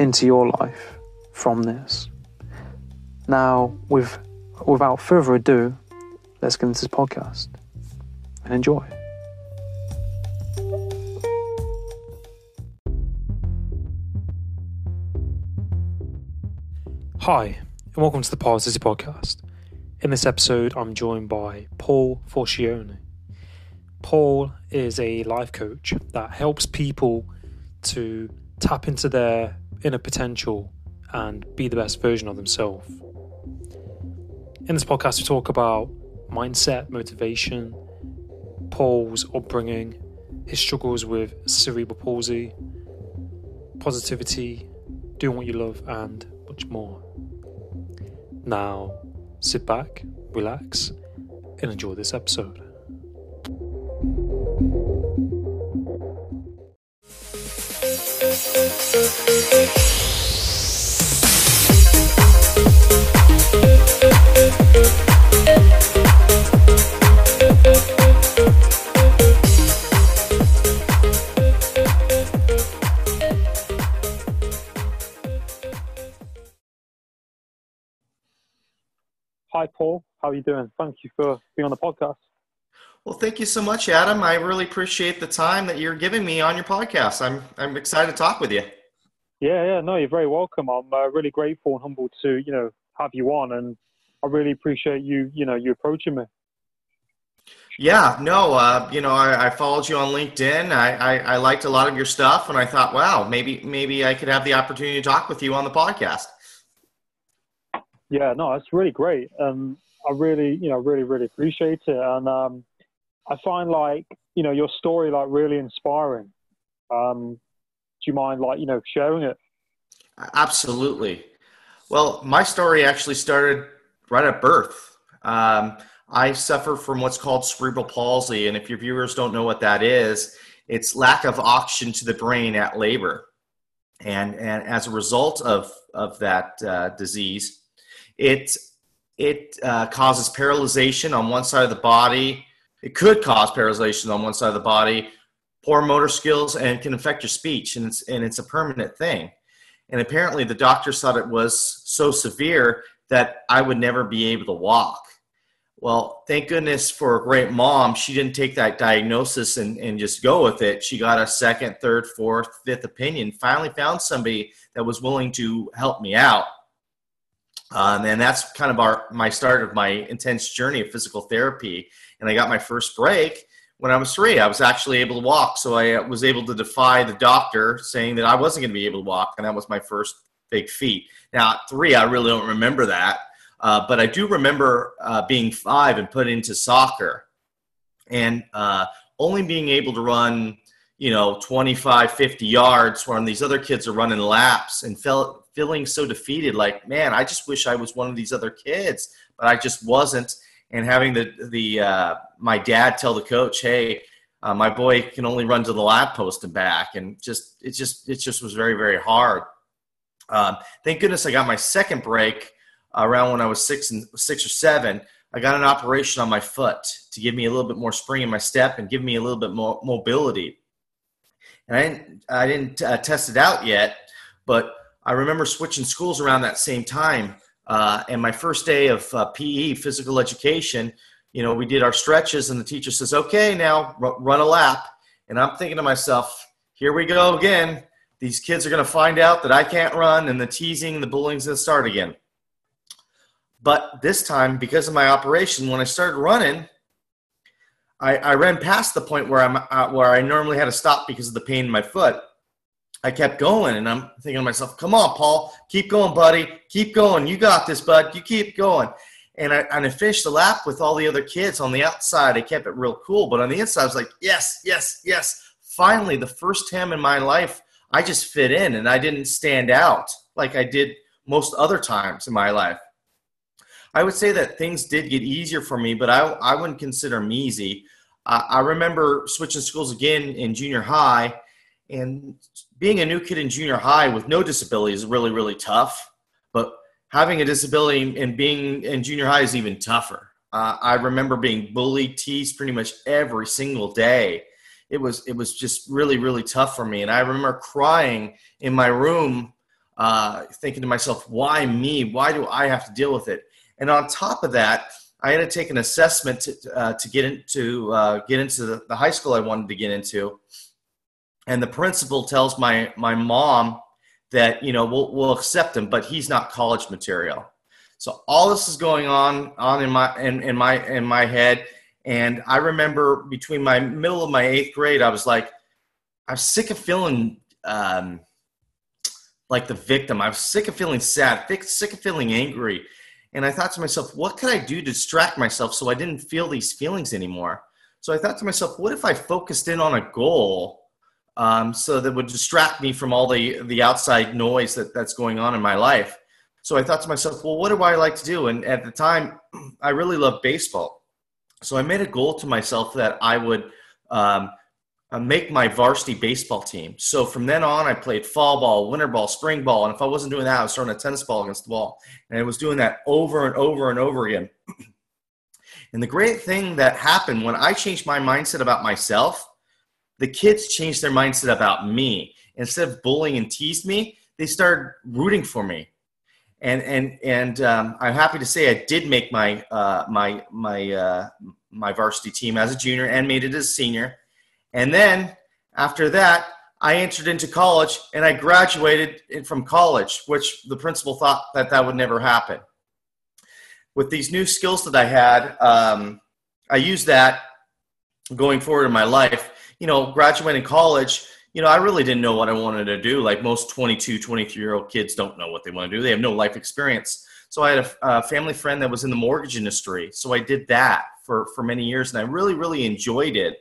into your life from this. Now, with, without further ado, let's get into this podcast and enjoy. Hi, and welcome to the City Podcast. In this episode, I'm joined by Paul Forchione. Paul is a life coach that helps people to tap into their inner potential and be the best version of themselves. In this podcast, we talk about mindset, motivation, Paul's upbringing, his struggles with cerebral palsy, positivity, doing what you love, and much more. Now, sit back, relax, and enjoy this episode. Hi, Paul. How are you doing? Thank you for being on the podcast. Well, thank you so much, Adam. I really appreciate the time that you're giving me on your podcast. I'm I'm excited to talk with you. Yeah, yeah, no, you're very welcome. I'm uh, really grateful and humbled to you know have you on, and I really appreciate you you know you approaching me. Yeah, no, uh, you know, I, I, followed you on LinkedIn. I, I, I liked a lot of your stuff, and I thought, wow, maybe maybe I could have the opportunity to talk with you on the podcast. Yeah, no, it's really great. Um, I really, you know, really, really appreciate it, and um, I find like you know your story like really inspiring. Um, do you mind like you know sharing it? Absolutely. Well, my story actually started right at birth. Um, I suffer from what's called cerebral palsy, and if your viewers don't know what that is, it's lack of oxygen to the brain at labor, and and as a result of of that uh, disease, it it uh, causes paralyzation on one side of the body it could cause paralyzation on one side of the body, poor motor skills, and can affect your speech. And it's, and it's a permanent thing. And apparently, the doctors thought it was so severe that I would never be able to walk. Well, thank goodness for a great mom. She didn't take that diagnosis and, and just go with it. She got a second, third, fourth, fifth opinion, finally found somebody that was willing to help me out. Um, and that's kind of our my start of my intense journey of physical therapy and I got my first break when I was three. I was actually able to walk, so I was able to defy the doctor saying that I wasn't going to be able to walk, and that was my first big feat. Now, at three, I really don't remember that, uh, but I do remember uh, being five and put into soccer, and uh, only being able to run, you know, 25, 50 yards when these other kids are running laps and felt feeling so defeated. Like, man, I just wish I was one of these other kids, but I just wasn't and having the the uh, my dad tell the coach, "Hey, uh, my boy can only run to the lap post and back," and just it just it just was very very hard. Um, thank goodness I got my second break around when I was six and six or seven. I got an operation on my foot to give me a little bit more spring in my step and give me a little bit more mobility. And I didn't I didn't uh, test it out yet, but I remember switching schools around that same time uh, and my first day of uh, PE, physical education, you know, we did our stretches, and the teacher says, "Okay, now r- run a lap." And I'm thinking to myself, "Here we go again." these kids are going to find out that I can't run, and the teasing the bullying's going to start again. But this time, because of my operation, when I started running, I, I ran past the point where I'm uh, where I normally had to stop because of the pain in my foot. I kept going, and I'm thinking to myself, "Come on, Paul, keep going, buddy, keep going. You got this, bud. You keep going." And I, and I finished the lap with all the other kids on the outside. I kept it real cool, but on the inside, I was like, "Yes, yes, yes!" Finally, the first time in my life, I just fit in, and I didn't stand out like I did most other times in my life. I would say that things did get easier for me, but I, I wouldn't consider them easy. Uh, I remember switching schools again in junior high, and being a new kid in junior high with no disability is really, really tough. But having a disability and being in junior high is even tougher. Uh, I remember being bullied, teased pretty much every single day. It was it was just really really tough for me, and I remember crying in my room, uh, thinking to myself, "Why me? Why do I have to deal with it?" And on top of that, I had to take an assessment to, uh, to get into uh, get into the, the, high school I wanted to get into. And the principal tells my my mom that you know we'll we'll accept him, but he's not college material. So all this is going on on in my in, in my in my head. And I remember between my middle of my eighth grade, I was like, I'm sick of feeling um, like the victim. I'm sick of feeling sad, sick of feeling angry and I thought to myself, what could I do to distract myself so I didn't feel these feelings anymore? So I thought to myself, what if I focused in on a goal um, so that would distract me from all the, the outside noise that, that's going on in my life? So I thought to myself, well, what do I like to do? And at the time, I really loved baseball. So I made a goal to myself that I would um, uh, make my varsity baseball team. So from then on, I played fall ball, winter ball, spring ball, and if I wasn't doing that, I was throwing a tennis ball against the wall, and I was doing that over and over and over again. and the great thing that happened when I changed my mindset about myself, the kids changed their mindset about me. Instead of bullying and teased me, they started rooting for me. And and and um, I'm happy to say I did make my uh, my my uh, my varsity team as a junior and made it as a senior and then after that, I entered into college and I graduated from college, which the principal thought that that would never happen. With these new skills that I had, um, I used that going forward in my life. You know, graduating college, you know, I really didn't know what I wanted to do. Like most 22, 23 year old kids don't know what they want to do, they have no life experience. So I had a, a family friend that was in the mortgage industry. So I did that for, for many years and I really, really enjoyed it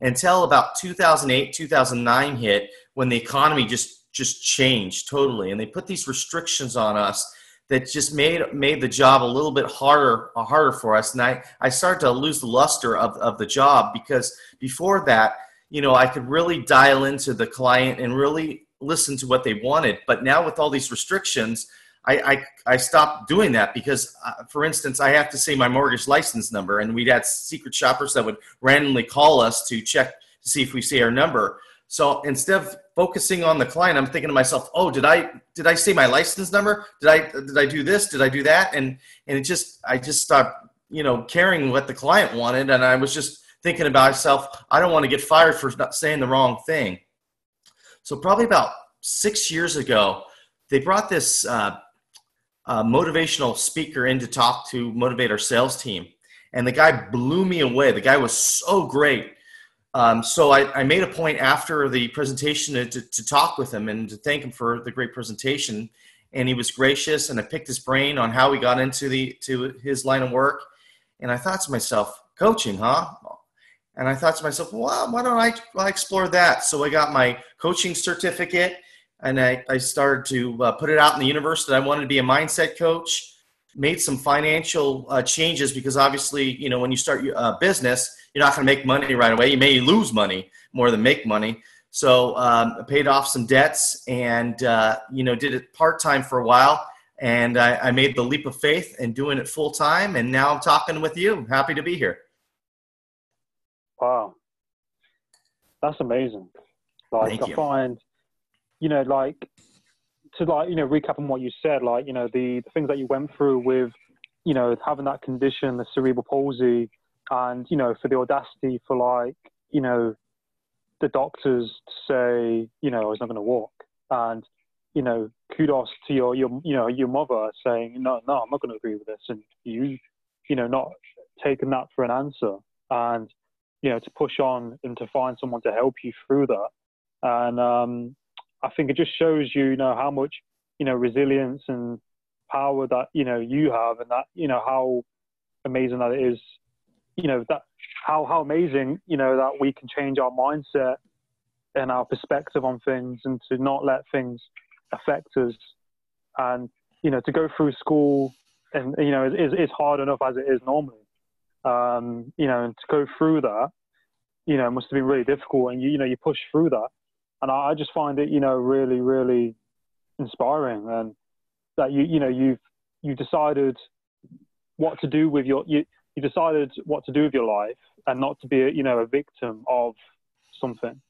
until about 2008 2009 hit when the economy just just changed totally and they put these restrictions on us that just made made the job a little bit harder harder for us and i i started to lose the luster of, of the job because before that you know i could really dial into the client and really listen to what they wanted but now with all these restrictions I, I, I stopped doing that because, uh, for instance, I have to say my mortgage license number, and we'd had secret shoppers that would randomly call us to check to see if we see our number. So instead of focusing on the client, I'm thinking to myself, "Oh, did I did I say my license number? Did I did I do this? Did I do that?" And and it just I just stopped, you know, caring what the client wanted, and I was just thinking about myself. I don't want to get fired for not saying the wrong thing. So probably about six years ago, they brought this uh, uh, motivational speaker in to talk to motivate our sales team. And the guy blew me away. The guy was so great. Um, so I, I, made a point after the presentation to, to, to, talk with him and to thank him for the great presentation. And he was gracious, and I picked his brain on how he got into the to his line of work. And I thought to myself, coaching, huh? And I thought to myself, well, why don't I, I explore that? So I got my coaching certificate and I, I started to uh, put it out in the universe that I wanted to be a mindset coach. Made some financial uh, changes because obviously, you know, when you start a uh, business, you're not going to make money right away. You may lose money more than make money. So um, I paid off some debts and uh, you know did it part time for a while. And I, I made the leap of faith and doing it full time. And now I'm talking with you. I'm happy to be here. Wow, that's amazing. Like Thank I you. find you know, like to like you know recap on what you said, like you know the, the things that you went through with, you know, having that condition, the cerebral palsy, and you know for the audacity for like you know the doctors to say, you know, I was not going to walk, and you know, kudos to your your you know your mother saying, no, no, I'm not going to agree with this, and you, you know, not taking that for an answer, and you know, to push on and to find someone to help you through that, and um, I think it just shows you, you know, how much you know resilience and power that you know you have, and that you know how amazing that it is, you know that how how amazing you know that we can change our mindset and our perspective on things, and to not let things affect us, and you know to go through school and you know is is hard enough as it is normally, um, you know, and to go through that, you know, must have been really difficult, and you you know you push through that, and I, I just find it you know really really inspiring, and that you you know you've you've decided what to do with your you you decided what to do with your life and not to be a, you know a victim of something.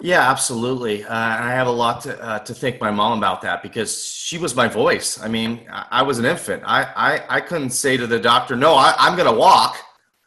Yeah absolutely. Uh, i have a lot to, uh, to thank my mom about that because she was my voice. I mean i, I was an infant. I, I, I couldn't say to the doctor no I, i'm going to walk.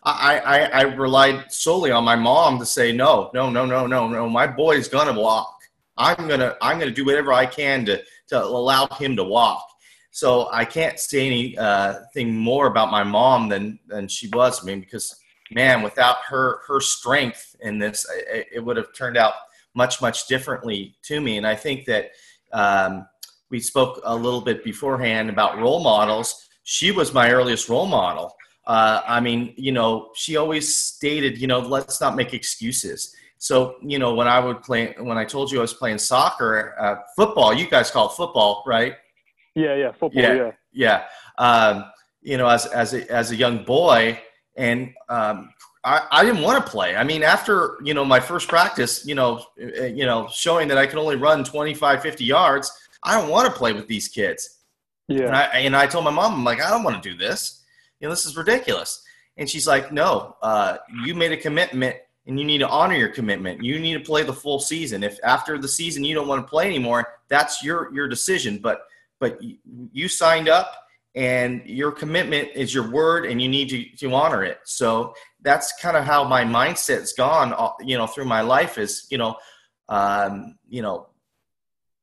I, I, I relied solely on my mom to say no no no no no no my boy's going to walk. I'm going to i'm going to do whatever i can to, to allow him to walk so I can't say anything uh, more about my mom than than she was. I mean, because man, without her her strength in this, it, it would have turned out much much differently to me. And I think that um, we spoke a little bit beforehand about role models. She was my earliest role model. Uh, I mean, you know, she always stated, you know, let's not make excuses. So, you know, when I would play, when I told you I was playing soccer, uh, football, you guys call it football, right? Yeah, yeah, football. Yeah, yeah. yeah. Um, you know, as as a, as a young boy, and um, I, I didn't want to play. I mean, after you know my first practice, you know, uh, you know, showing that I can only run 25, 50 yards, I don't want to play with these kids. Yeah. And I and I told my mom, I'm like, I don't want to do this. You know, this is ridiculous. And she's like, No, uh, you made a commitment and you need to honor your commitment. You need to play the full season. If after the season you don't want to play anymore, that's your your decision. But but you signed up and your commitment is your word and you need to, to honor it. So that's kind of how my mindset's gone uh, you know through my life is you know um, you know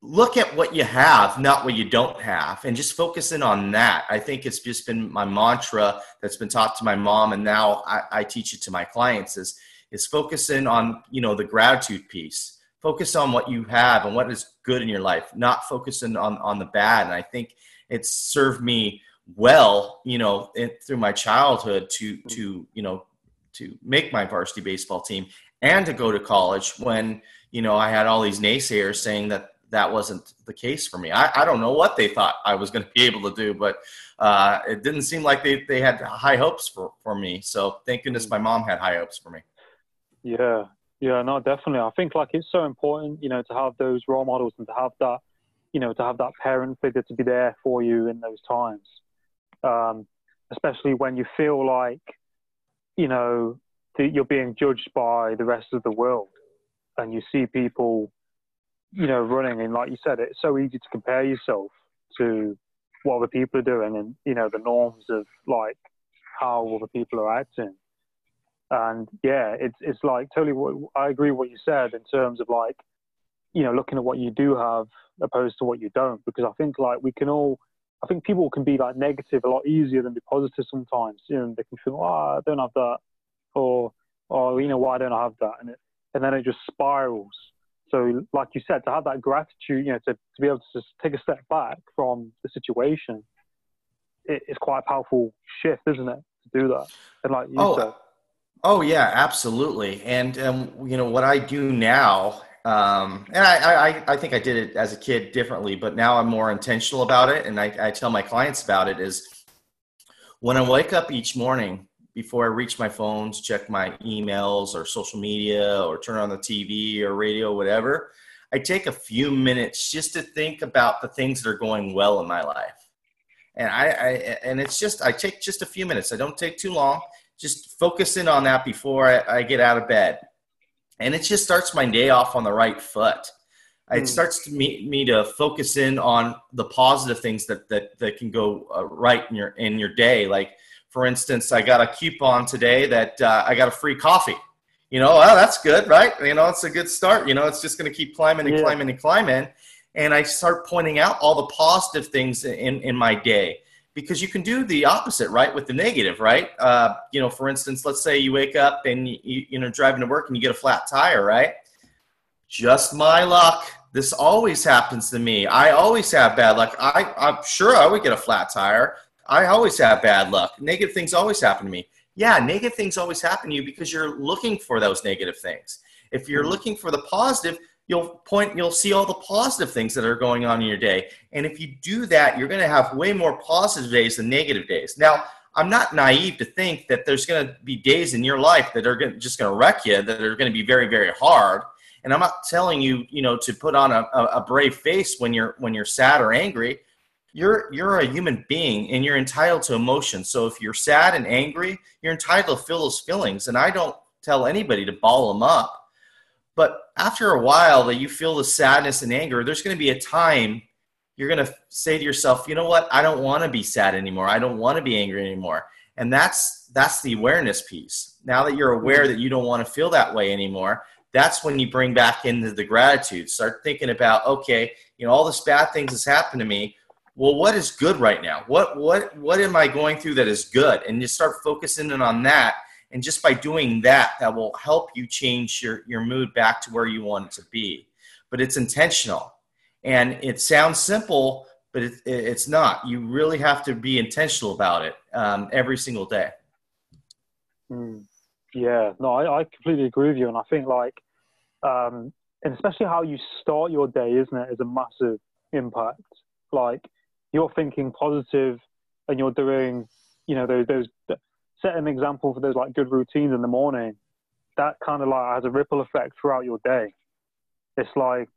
look at what you have not what you don't have and just focus in on that. I think it's just been my mantra that's been taught to my mom and now i, I teach it to my clients is is focusing on you know the gratitude piece. Focus on what you have and what is good in your life, not focusing on, on the bad. And I think it's served me well, you know, in, through my childhood to, to, you know, to make my varsity baseball team and to go to college when, you know, I had all these naysayers saying that that wasn't the case for me. I, I don't know what they thought I was going to be able to do, but uh, it didn't seem like they, they had high hopes for, for me. So thank goodness my mom had high hopes for me. Yeah, yeah, no, definitely. I think like it's so important, you know, to have those role models and to have that, you know, to have that parent figure to be there for you in those times, um, especially when you feel like, you know, that you're being judged by the rest of the world, and you see people, you know, running. And like you said, it's so easy to compare yourself to what other people are doing and you know the norms of like how other people are acting and yeah, it's it's like totally. What, I agree with what you said in terms of like, you know, looking at what you do have opposed to what you don't. Because I think like we can all, I think people can be like negative a lot easier than be positive sometimes. You know, they can feel, oh, I don't have that, or or you know, why don't I have that, and it and then it just spirals. So, like you said, to have that gratitude, you know, to, to be able to just take a step back from the situation, it, it's quite a powerful shift, isn't it, to do that? And like you oh, said, Oh yeah, absolutely. And um, you know what I do now, um, and I, I, I think I did it as a kid differently, but now I'm more intentional about it, and I, I tell my clients about it. Is when I wake up each morning before I reach my phones, check my emails or social media, or turn on the TV or radio, whatever. I take a few minutes just to think about the things that are going well in my life, and I, I and it's just I take just a few minutes. I don't take too long just focus in on that before I, I get out of bed. And it just starts my day off on the right foot. Mm. It hmm. starts to me, me to focus in on the positive things that, that, that can go uh, right in your, in your day. Like, for instance, I got a coupon today that uh, I got a free coffee. You know, oh, that's good, right? You know, it's a good start. You know, it's just going to keep climbing and Yeah. climbing and climbing. And I start pointing out all the positive things in, in my day because you can do the opposite, right? With the negative, right? Uh, you know, for instance, let's say you wake up and you, you know, driving to work and you get a flat tire, right? Just my luck. This always happens to me. I always have bad luck. I, I'm sure I would get a flat tire. I always have bad luck. Negative things always happen to me. Yeah, negative things always happen to you because you're looking for those negative things. If you're looking for the positive, you'll point you'll see all the positive things that are going on in your day. And if you do that, you're going to have way more positive days than negative days. Now, I'm not naive to think that there's going to be days in your life that are gonna, just going to wreck you, that are going to be very, very hard. And I'm not telling you, you know, to put on a, a, brave face when you're when you're sad or angry. You're you're a human being and you're entitled to emotion. So if you're sad and angry, you're entitled to feel those feelings. And I don't tell anybody to ball them up. But after a while that you feel the sadness and anger, there's going to be a time you're going to say to yourself, you know what? I don't want to be sad anymore. I don't want to be angry anymore. And that's that's the awareness piece. Now that you're aware mm-hmm. that you don't want to feel that way anymore, that's when you bring back into the gratitude. Start thinking about, okay, you know, all this bad things has happened to me. Well, what is good right now? What what what am I going through that is good? And you start focusing in on that. And just by doing that, that will help you change your, your mood back to where you want it to be. But it's intentional. And it sounds simple, but it, it, it's not. You really have to be intentional about it um, every single day. Mm. Yeah, no, I, I completely agree with you, and I think like, um, and especially how you start your day, isn't it, is a massive impact. Like you're thinking positive, and you're doing, you know, those those set an example for those like good routines in the morning. That kind of like has a ripple effect throughout your day. It's like,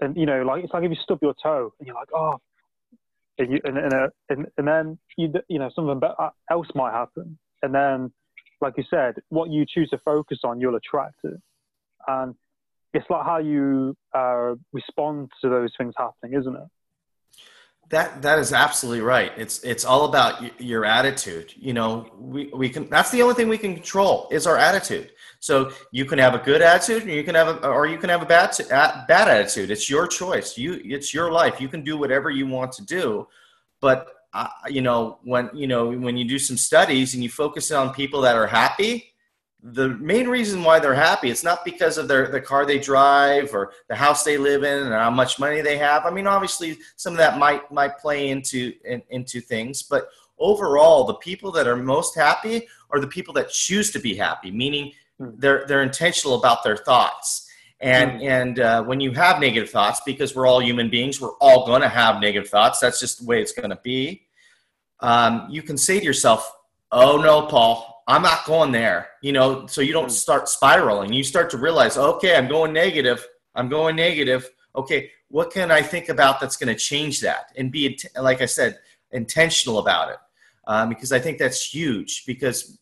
and you know, like it's like if you stub your toe and you're like, oh, and you and and, uh, and, and then you you know something be- else might happen, and then like you said, what you choose to focus on, you'll attract it. And it's like how you uh, respond to those things happening, isn't it? That that is absolutely right. It's it's all about y- your attitude. You know, we, we can. That's the only thing we can control is our attitude. So you can have a good attitude, and you can have a, or you can have a bad bad attitude. It's your choice. You it's your life. You can do whatever you want to do, but uh, you know when you know when you do some studies and you focus on people that are happy the main reason why they're happy it's not because of their the car they drive or the house they live in and how much money they have i mean obviously some of that might might play into in, into things but overall the people that are most happy are the people that choose to be happy meaning Hmm. they're they're intentional about their thoughts and Hmm. and uh, when you have negative thoughts because we're all human beings we're all going to have negative thoughts that's just the way it's going to be um, you can say to yourself oh no paul i'm not going there you know so you don't Hmm. start spiraling. You start to realize okay i'm going negative. I'm going negative. Okay what can i think about that's going to change that and be like i said intentional about it? Um, because i think that's huge because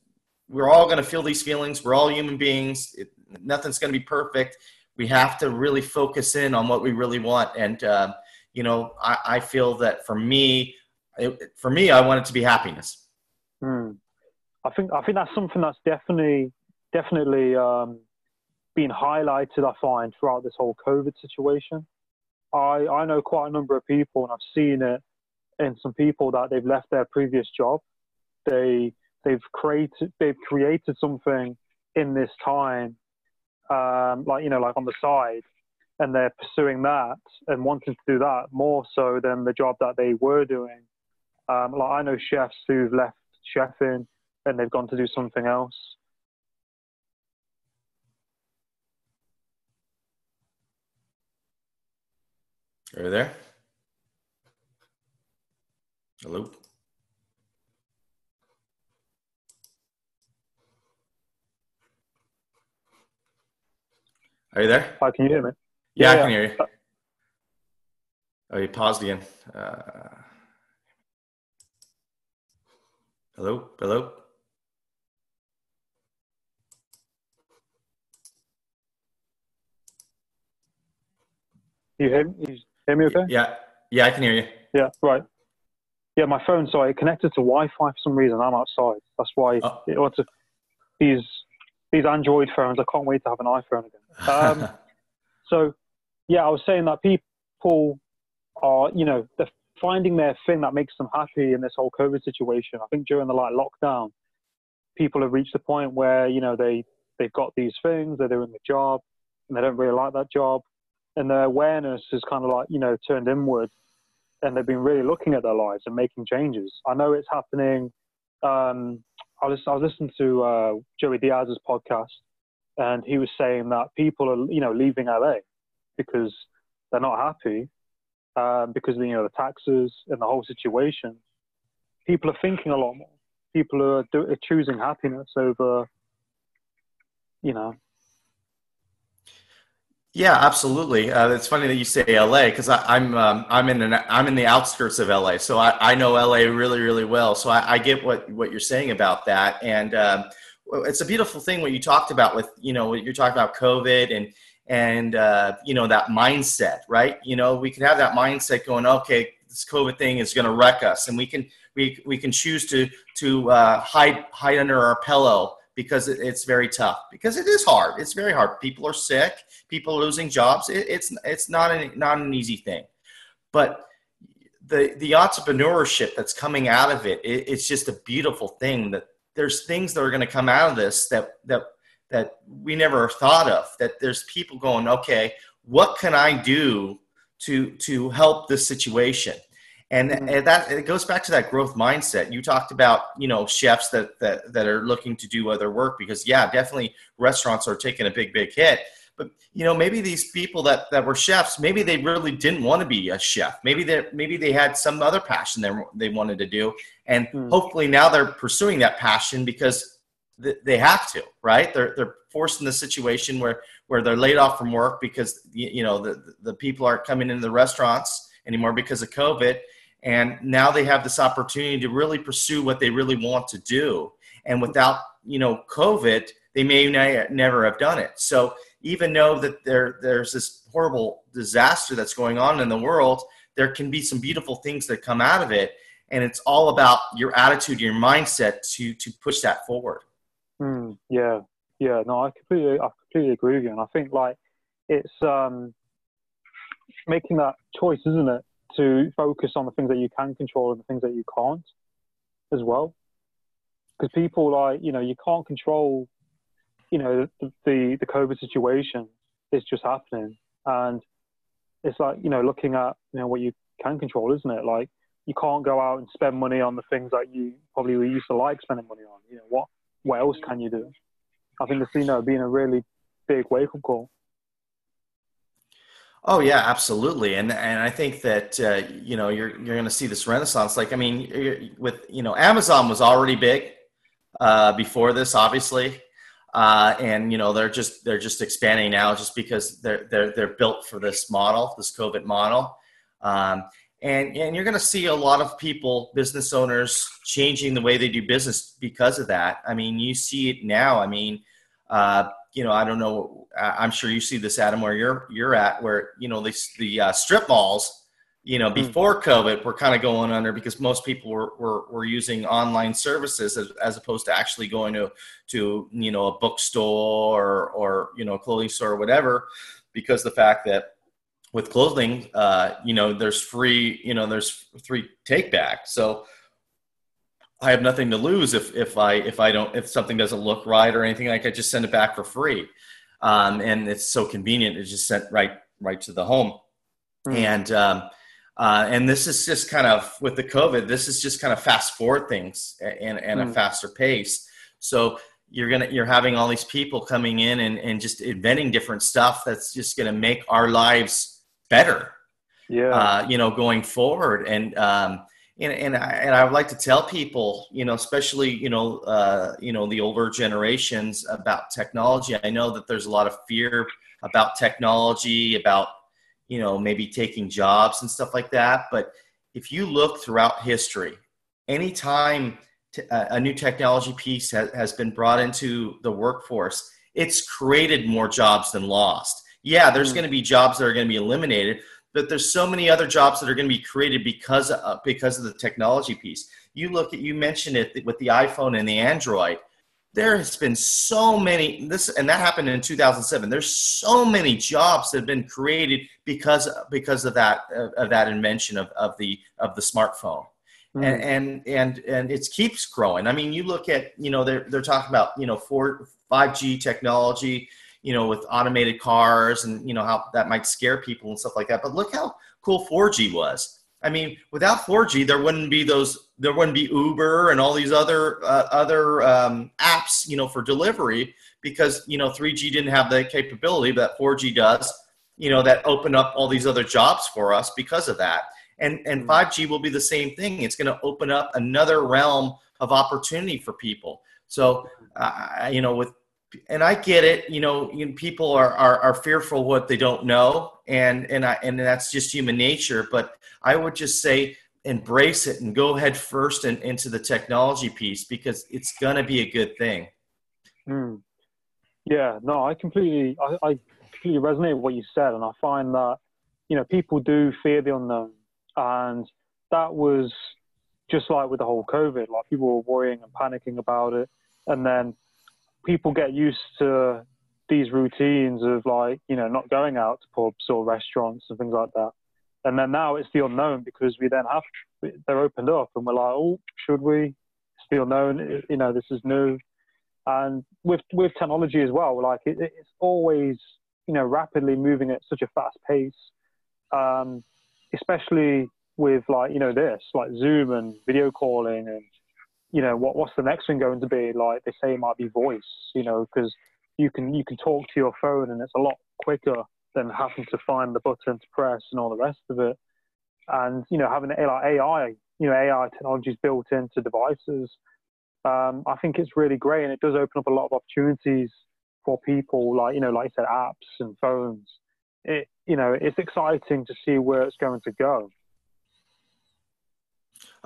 we're all going to feel these feelings. We're all human beings. It, nothing's going to be perfect. We have to really focus in on what we really want. And uh, you know I, I feel that for me it, for me i want it to be happiness. Hmm. I think I think that's something that's definitely definitely um, been highlighted. I find throughout this whole COVID situation. I I know quite a number of people, and I've seen it in some people that they've left their previous job. They they've created they've created something in this time, um, like you know, like on the side, and they're pursuing that and wanting to do that more so than the job that they were doing. Um, like I know chefs who've left chefing and they've gone to do something else. are you there? Hello? Are you there? Hi, can you hear me? yeah, Yeah, i can hear you. Oh you paused again. Uh, hello? Hello You hear me? You hear me okay? yeah yeah i can hear you Yeah, right. Yeah, my phone, sorry, it connected to Wi-Fi for some reason. I'm outside. That's why Oh. it ought to. These these Android phones. I can't wait to have an iPhone again. Um, so, yeah, I was saying that people are, you know, they're finding their thing that makes them happy in this whole COVID situation. I think during the like lockdown, people have reached a point where you know they they've got these things, they're doing the job, and they don't really like that job, and their awareness is kind of like you know turned inward, and they've been really looking at their lives and making changes. I know it's happening. Um, I was I was listening to uh, Joey Diaz's podcast, and he was saying that people are you know leaving LA because they're not happy um, because of you know the taxes and the whole situation. People are thinking a lot more. People are, do, are choosing happiness over, you know, yeah, absolutely. Uh, it's funny that you say LA because I'm um, I'm in an, I'm in the outskirts of LA, so I, I know LA really really well. So I, I get what what you're saying about that, and um, it's a beautiful thing what you talked about with you know you're talking about COVID and and uh, you know that mindset, right? You know we can have that mindset going, okay, this COVID thing is going to wreck us, and we can we we can choose to to uh, hide hide under our pillow because it's very tough because it is hard it's very hard people are sick people losing jobs it, it's it's not an not an easy thing. But the the entrepreneurship that's coming out of it, it it's just a beautiful thing that there's things that are going to come out of this that that that we never thought of that there's people going okay what can i do to to help this situation? And, mm-hmm. and that it goes back to that growth mindset. You talked about you know chefs that, that that are looking to do other work because yeah definitely restaurants are taking a big big hit but you know maybe these people that that were chefs maybe they really didn't want to be a chef. Maybe they maybe they had some other passion they, they wanted to do. And mm. hopefully now they're pursuing that passion because th- they have to right? They're they're forced in the situation where where they're laid off from work because you know the the people aren't coming into the restaurants anymore because of covid. And now they have this opportunity to really pursue what they really want to do. And without you know covid they may never have done it. So even though that there there's this horrible disaster that's going on in the world there can be some beautiful things that come out of it. And it's all about your attitude your mindset to to push that forward. Mm, yeah. Yeah. No i completely i completely agree with you. And i think like it's um making that choice isn't it to focus on the things that you can control and the things that you can't as well. Because people like, you know, you can't control, you know, the, the, the COVID situation. is just happening. And it's like, you know, looking at, you know, what you can control, isn't it? Like, you can't go out and spend money on the things that you probably used to like spending money on. You know, what, what else can you do? I think it's, you know, being a really big wake up call. Oh yeah, absolutely, and and I think that uh, you know you're you're going to see this renaissance. Like I mean, with you know Amazon was already big uh, before this, obviously, uh, and you know they're just they're just expanding now just because they're they're they're built for this model, this COVID model, um, and and you're going to see a lot of people, business owners, changing the way they do business because of that. I mean, you see it now. I mean. Uh, you know, I don't know. I'm sure you see this, Adam, where you're you're at, where you know the the uh, strip malls, you know, hmm. before COVID, we're kind of going under because most people were, were, were using online services as, as opposed to actually going to to you know a bookstore or, or you know a clothing store or whatever, because the fact that with clothing, uh, you know, there's free, you know, there's free take back. So I have nothing to lose if if I if I don't if something doesn't look right or anything like I just send it back for free, um, and it's so convenient. It's just sent right right to the home, mm. and um, uh, and this is just kind of with the COVID. This is just kind of fast forward things and and mm. a faster pace. So you're gonna you're having all these people coming in and and just inventing different stuff that's just gonna make our lives better. Yeah, uh, you know, going forward and. Um, and and I, and I would like to tell people, you know, especially you know, uh, you know, the older generations about technology. I know that there's a lot of fear about technology, about you know, maybe taking jobs and stuff like that. But if you look throughout history, anytime t- a new technology piece has, has been brought into the workforce, it's created more jobs than lost. Yeah, there's mm. going to be jobs that are going to be eliminated, but there's so many other jobs that are going to be created because of, uh, because of the technology piece. You look at you mentioned it with the iPhone and the Android. There has been so many this and that happened in 2007 there's so many jobs that have been created because because of that of that invention of, of the of the smartphone. Mm. and and and and it keeps growing. I mean you look at you know they're they're talking about you know 4 5g technology you know with automated cars and you know how that might scare people and stuff like that. But look how cool 4g was I mean, without 4G, there wouldn't be those. There wouldn't be Uber and all these other uh, other um, apps, you know, for delivery because you know 3G didn't have the capability that 4G does. You know, that opened up all these other jobs for us because of that. And and 5G mm-hmm. will be the same thing. It's going to open up another realm of opportunity for people. So, uh, you know, with and I get it. You know, you know, people are, are are fearful what they don't know, and and I and that's just human nature. But I would just say embrace it and go head first and into the technology piece because it's gonna be a good thing. Mm. Yeah, no, I completely I, I completely resonate with what you said, and I find that you know people do fear the unknown, and that was just like with the whole COVID. Like people were worrying and panicking about it, and then people get used to these routines of like you know not going out to pubs or restaurants and things like that. And then now it's the unknown because we then have they're opened up and we're like oh should we? It's the unknown you know this is new. And with with technology as well like it, it's always you know rapidly moving at such a fast pace. Um, especially with like you know this like zoom and video calling and you know, what what's the next thing going to be? Like they say, it might be voice. You know, because you can you can talk to your phone and it's a lot quicker than having to find the button to press and all the rest of it. And you know, having like AI, you know, AI technologies built into devices, um, I think it's really great, and it does open up a lot of opportunities for people, like you know, like I said, apps and phones. It you know, it's exciting to see where it's going to go.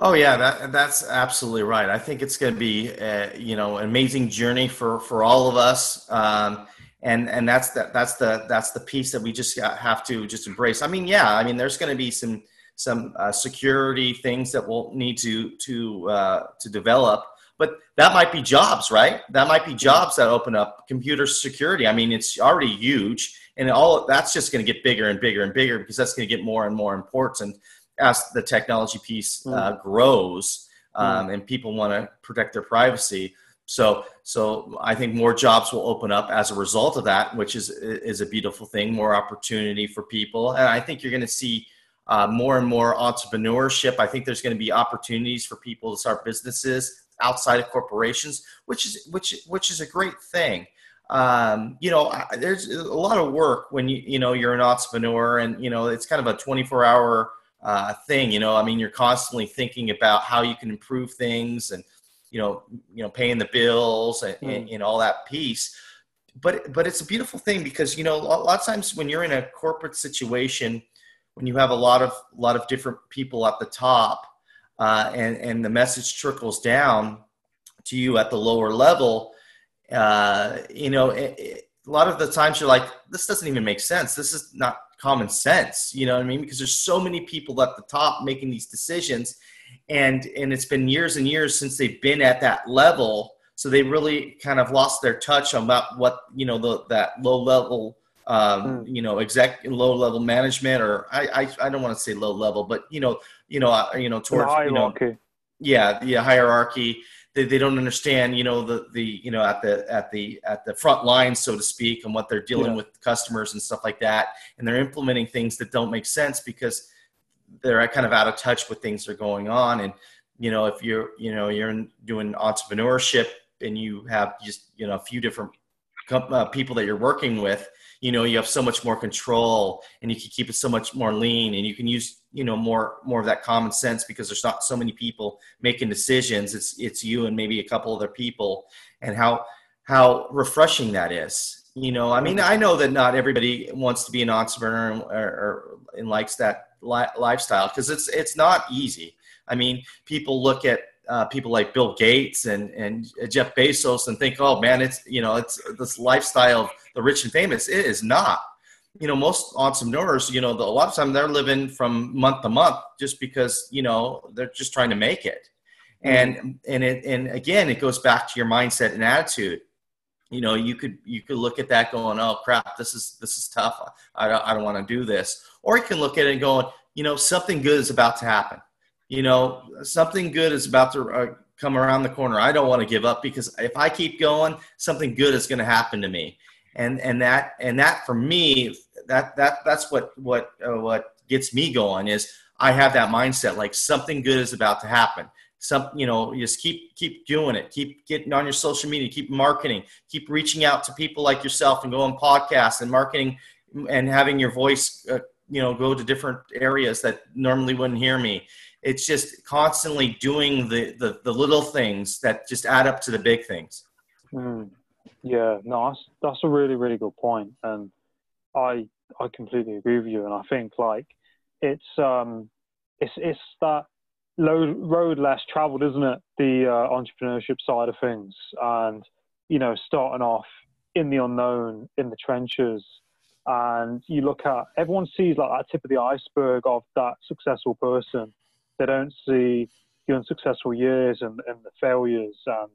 Oh yeah, that that's absolutely right. I think it's going to be a, you know an amazing journey for for all of us, um, and and that's the, that's the that's the piece that we just have to just embrace. I mean, yeah, I mean, there's going to be some some uh, security things that we'll need to to uh, to develop, but that might be jobs, right? That might be jobs that open up computer security. I mean, it's already huge, and all that's just going to get bigger and bigger and bigger because that's going to get more and more important as the technology piece mm. uh, grows um, mm. and people want to protect their privacy. So, so I think more jobs will open up as a result of that, which is is a beautiful thing. More opportunity for people, and I think you're going to see uh, more and more entrepreneurship. I think there's going to be opportunities for people to start businesses outside of corporations, which is which which is a great thing. Um, you know, there's a lot of work when you you know you're an entrepreneur, and you know it's kind of a 24 hour uh, thing. You know, I mean, you're constantly thinking about how you can improve things and you know, you know, paying the bills and, mm. and, and all that piece. But but it's a beautiful thing because you know a lot of times when you're in a corporate situation, when you have a lot of a lot of different people at the top, uh, and and the message trickles down to you at the lower level, uh, you know, it, it, a lot of the times you're like, this doesn't even make sense. This is not common sense. You know what I mean? Because there's so many people at the top making these decisions, and and it's been years and years since they've been at that level. So they really kind of lost their touch about what you know the that low level um, mm. you know, exec low level management, or I, I, I don't want to say low level, but you know, you know, uh, you know, towards you know, yeah, yeah, hierarchy they, they don't understand you know the the you know at the at the at the front line so to speak and what they're dealing yeah. with customers and stuff like that and they're implementing things that don't make sense because they're kind of out of touch with things that are going on and you know if you're you know you're doing entrepreneurship and you have just you know a few different uh, people that you're working with you know you have so much more control and you can keep it so much more lean and you can use you know more more of that common sense because there's not so many people making decisions it's it's you and maybe a couple other people and how how refreshing that is you know i mean i know that not everybody wants to be an entrepreneur or, or and likes that li- lifestyle because it's it's not easy i mean people look at uh, people like Bill Gates and and Jeff Bezos and think, oh man, it's you know it's this lifestyle of the rich and famous. It is not. You know, most entrepreneurs, you know, the, a lot of time they're living from month to month just because you know they're just trying to make it. and and it and again it goes back to your mindset and attitude. You know you could you could look at that going oh crap this is this is tough. I don't, I don't want to do this. Or you can look at it and going you know something good is about to happen. You know something good is about to uh, come around the corner. I don't want to give up because if i keep going something good is going to happen to me and and that and that for me that that that's what what uh, what gets me going is i have that mindset like something good is about to happen. Some you know just keep keep doing it. Keep getting on your social media. Keep marketing. Keep reaching out to people like yourself and go on podcasts and marketing and having your voice uh, you know go to different areas that normally wouldn't hear me. It's just constantly doing the the, the little things that just add up to the big things. Mm. Yeah no that's, that's a really really good point and i i completely agree with you and i think like it's um it's it's that low, road less traveled, isn't it? The uh, entrepreneurship side of things, and you know, starting off in the unknown, in the trenches, and you look at everyone sees like that tip of the iceberg of that successful person. They don't see the unsuccessful years and, and the failures and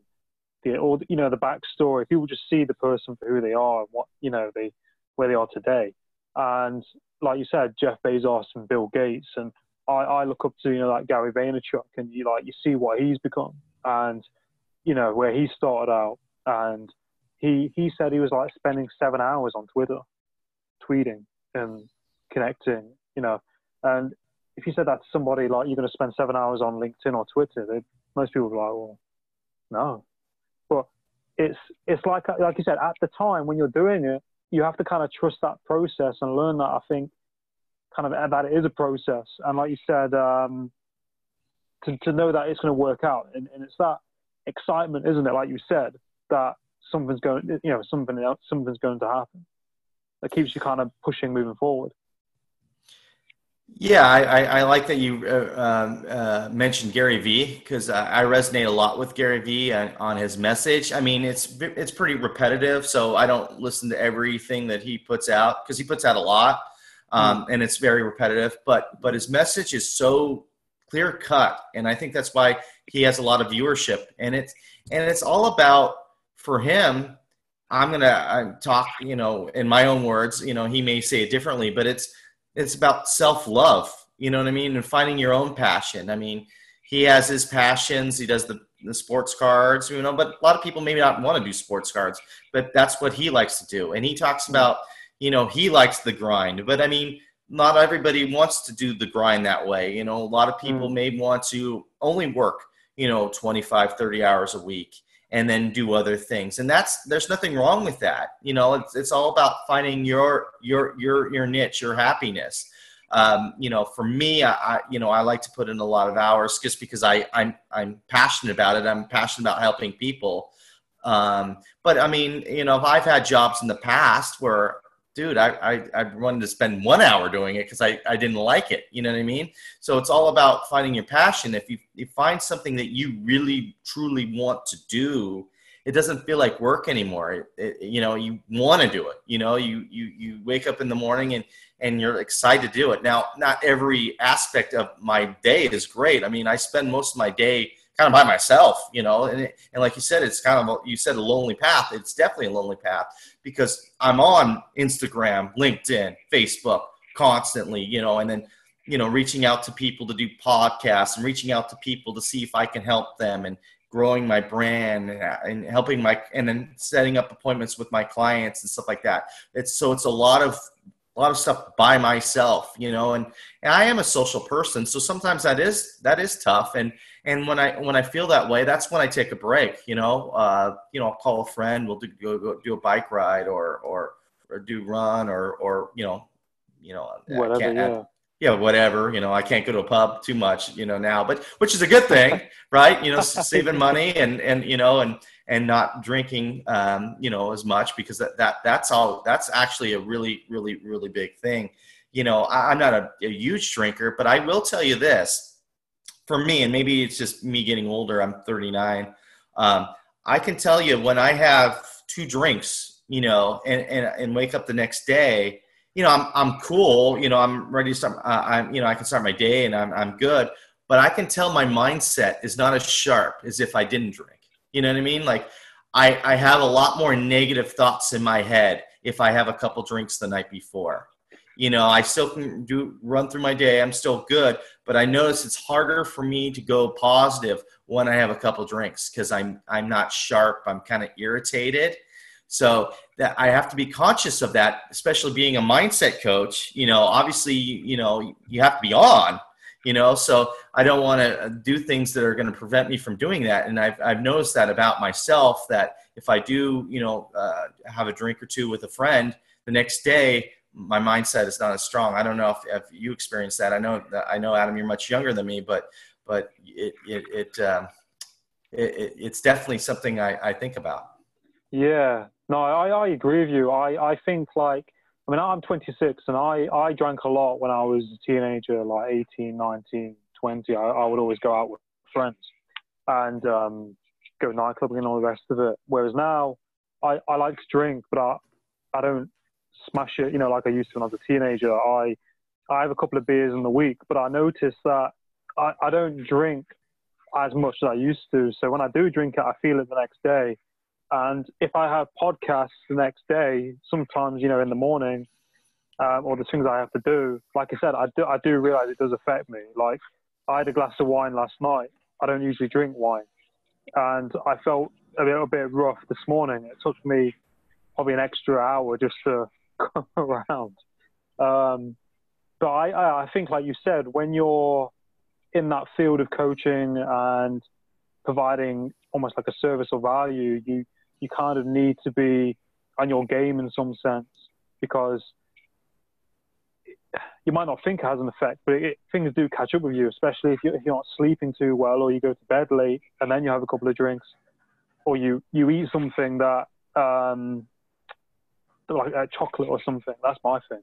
the all you know the backstory. People just see the person for who they are and what you know they where they are today. And like you said, Jeff Bezos and Bill Gates and I, I look up to you know like Gary Vaynerchuk, and you like you see what he's become, and you know where he started out, and he he said he was like spending seven hours on Twitter, tweeting and connecting, you know, and if you said that to somebody like you're going to spend seven hours on LinkedIn or Twitter, most people would be like, well, no, it's it's like like you said at the time when you're doing it, you have to kind of trust that process and learn that. I think kind of that it is a process, and like you said, um, to to know that it's going to work out, and, and it's that excitement, isn't it? Like you said, that something's going, you know, something else, something's going to happen. That keeps you kind of pushing, moving forward. Yeah, I, I, I like that you uh, um, uh, mentioned Gary Vee because I, I, resonate a lot with Gary Vee on, on, his message. I mean, it's it's pretty repetitive, so I don't listen to everything that he puts out because he puts out a lot um, mm. and it's very repetitive. But but his message is so clear cut, and I think that's why he has a lot of viewership. And it's and it's all about for him. I'm gonna uh, talk, you know, in my own words. You know, he may say it differently, but it's it's about self love. You know what I mean, and finding your own passion. I mean, he has his passions. He does the the sports cards, you know, but a lot of people maybe not want to do sports cards, but that's what he likes to do. And he talks about you know, he likes the grind. But I mean, not everybody wants to do the grind that way. You know, a lot of people mm. may want to only work, you know, 25, 30 hours a week and then do other things. And that's there's nothing wrong with that. You know, it's it's all about finding your your your your niche, your happiness. Um, you know, for me, I, I, you know I like to put in a lot of hours just because I I'm I'm passionate about it. I'm passionate about helping people. Um, but I mean, you know, if I've had jobs in the past where dude, I, I, I wanted to spend one hour doing it because I, I didn't like it. You know what I mean? So it's all about finding your passion. If you, you find something that you really, truly want to do, it doesn't feel like work anymore. It, it, you know, you want to do it. You know, you, you, you wake up in the morning and, and you're excited to do it. Now, not every aspect of my day is great. I mean, I spend most of my day kind of by myself, you know, and, it, and like you said, it's kind of, a, you said a lonely path. It's definitely a lonely path because I'm on Instagram, LinkedIn, Facebook constantly, you know, and then, you know, reaching out to people to do podcasts and reaching out to people to see if I can help them and growing my brand and helping my, and then setting up appointments with my clients and stuff like that. It's so it's a lot of a lot of stuff by myself, you know, and, and I am a social person. So sometimes that is, that is tough. And, and when I, when I feel that way, that's when I take a break, you know, uh, you know, I'll call a friend, we'll do, go, go do a bike ride or, or, or do run or, or, you know, you know, whatever, yeah. yeah, whatever, you know, I can't go to a pub too much, you know, now, but which is a good thing, right? You know, saving money and, and, you know, and, and not drinking, um, you know, as much because that, that that's all. That's actually a really, really, really big thing. You know, I, am not a, a huge drinker, but I will tell you this: for me, and maybe it's just me getting older. I'm 39. Um, I can tell you when I have two drinks, you know, and, and, and wake up the next day, you know, I'm, I'm cool, you know, I'm ready to start, uh, I'm, you know, I can start my day and I'm, I'm good. but I can tell my mindset is not as sharp as if I didn't drink. You know what I mean? Like I, I have a lot more negative thoughts in my head if I have a couple drinks the night before. You know, I still can do run through my day. I'm still good, but I notice it's harder for me to go positive when I have a couple drinks because I'm I'm not sharp. I'm kind of irritated. So that I have to be conscious of that, especially being a mindset coach. You know, obviously, you know, you have to be on. You know, so I don't want to do things that are going to prevent me from doing that. And I've I've noticed that about myself that if I do, you know, uh, have a drink or two with a friend, the next day my mindset is not as strong. I don't know if, if you experience that. I know I know Adam, you're much younger than me, but but it it, it, um, it it's definitely something I, I think about. Yeah, no, I, I agree with you. I, I think like, I mean, I'm 26 and I, I drank a lot when I was a teenager, like 18, 19, 20. I, I would always go out with friends and um, go nightclubbing and all the rest of it. Whereas now I, I like to drink, but I, I don't smash it, you know, like I used to when I was a teenager. I, I have a couple of beers in the week, but I notice that I, I don't drink as much as I used to. So when I do drink it, I feel it the next day. And if I have podcasts the next day, sometimes, you know, in the morning, um, or the things I have to do, like I said, I do, I do realize it does affect me. Like I had a glass of wine last night. I don't usually drink wine. And I felt a little bit rough this morning. It took me probably an extra hour just to come around. Um, but I, I think, like you said, when you're in that field of coaching and providing almost like a service or value, you you kind of need to be on your game in some sense because you might not think it has an effect, but it, things do catch up with you, especially if, you, if you're not sleeping too well or you go to bed late and then you have a couple of drinks or you, you eat something that, um, like a chocolate or something. That's my thing.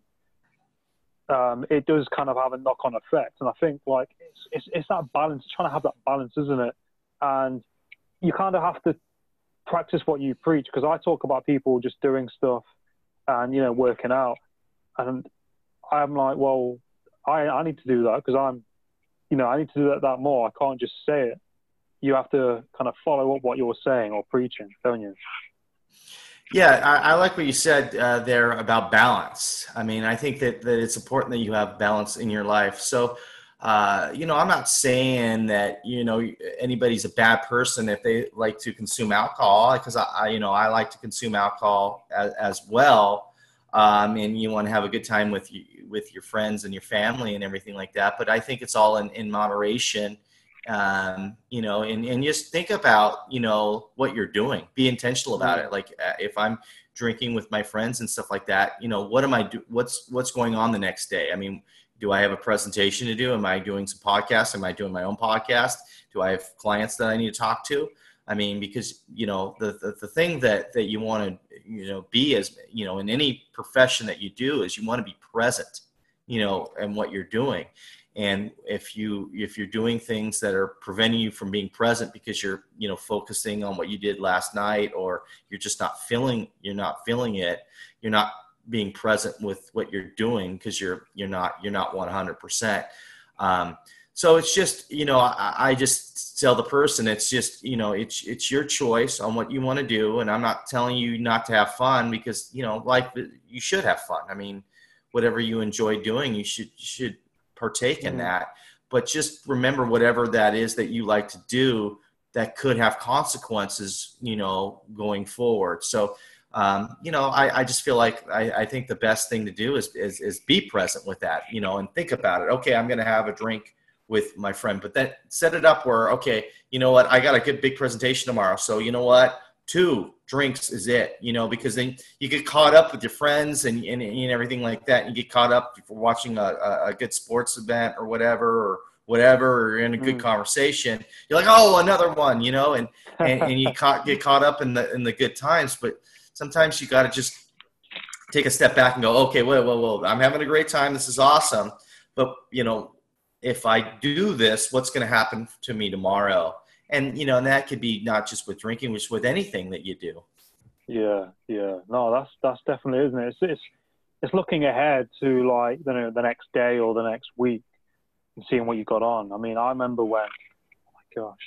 Um, it does kind of have a knock on effect. And I think like it's, it's, it's that balance, trying to have that balance, isn't it? And you kind of have to practice what you preach because I talk about people just doing stuff and you know working out, and I'm like, well, I I need to do that because I'm, you know, I need to do that, that more. I can't just say it. You have to kind of follow up what you're saying or preaching, don't you? Yeah, I, I like what you said uh, there about balance. I mean, I think that, that it's important that you have balance in your life. So, uh, you know, I'm not saying that you know anybody's a bad person if they like to consume alcohol, because I, I, you know, I like to consume alcohol as, as well, um, and you want to have a good time with you, with your friends and your family and everything like that. But I think it's all in, in moderation, um, you know, and, and just think about you know what you're doing. Be intentional about it. Like uh, if I'm drinking with my friends and stuff like that, you know, what am I do? What's what's going on the next day? I mean do I have a presentation to do? Am I doing some podcasts? Am I doing my own podcast? Do I have clients that I need to talk to? I mean, because you know the, the, the thing that that you want to you know be as you know in any profession that you do is you want to be present, you know, and what you're doing. And if you if you're doing things that are preventing you from being present because you're you know focusing on what you did last night or you're just not feeling you're not feeling it, you're not being present with what you're doing because you're you're not you're not 100 percent. Um, so it's just you know I, I, just tell the person it's just you know it's it's your choice on what you want to do and i'm not telling you not to have fun because you know life you should have fun. I mean whatever you enjoy doing you should you should partake mm-hmm. in that. But just remember whatever that is that you like to do that could have consequences you know going forward. So um, you know, I, I, just feel like I, I, think the best thing to do is, is, is be present with that, you know, and think about it. Okay, I'm going to have a drink with my friend, but then set it up where, okay, you know what, I got a good big presentation tomorrow. So you know what, two drinks is it, you know, because then you get caught up with your friends and, and, and everything like that. And you get caught up for watching a, a good sports event or whatever, or whatever, or in a good mm. conversation. You're like, oh, another one, you know, and, and, and you caught, get caught up in the, in the good times, but sometimes you got to just take a step back and go, okay, whoa, whoa, whoa, I'm having a great time. This is awesome. But, you know, if I do this, what's going to happen to me tomorrow? And, you know, and that could be not just with drinking, just with anything that you do. Yeah, yeah. No, that's, that's definitely, isn't it? It's, it's, it's looking ahead to like, you know, the next day or the next week. and seeing what you got on. I mean, I remember when, oh my gosh,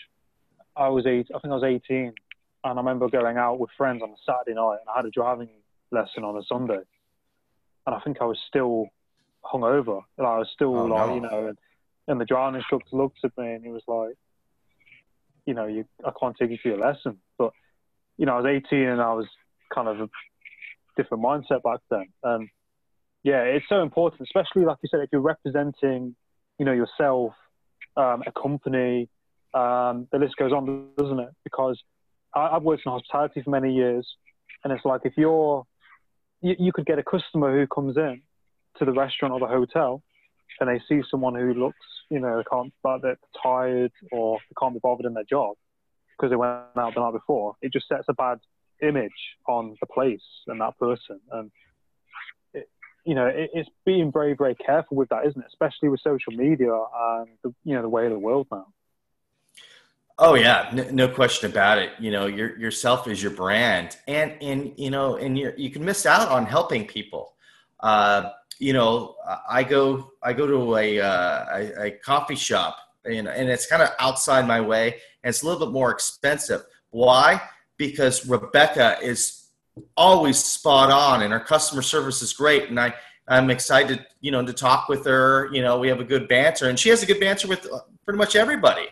I was eight. I think I was 18, and I remember going out with friends on a Saturday night, and I had a driving lesson on a Sunday, and I think I was still hungover. And I was still Oh, like, no. you know, and, and the driving instructor looked at me and he was like, you know, you, I can't take you for your lesson. But, you know, I was 18 and I was kind of a different mindset back then. And yeah, it's so important, especially like you said, if you're representing, you know, yourself, um, a company, um, the list goes on, doesn't it? Because I, I've worked in hospitality for many years, and it's like if you're, you, you could get a customer who comes in to the restaurant or the hotel, and they see someone who looks, you know, can't, but they're tired or they can't be bothered in their job because they went out the night before. It just sets a bad image on the place and that person, and it, you know, it, it's being very, very careful with that, isn't it? Especially with social media and the, you know the way of the world now. Oh yeah, no, no question about it. You know, your yourself is your brand, and and you know, and you you can miss out on helping people. Uh, you know, I go I go to a uh, a, a coffee shop, and and it's kind of outside my way, and it's a little bit more expensive. Why? Because Rebecca is always spot on, and her customer service is great, and I. I'm excited, you know, to talk with her. You know, we have a good banter, and she has a good banter with uh, pretty much everybody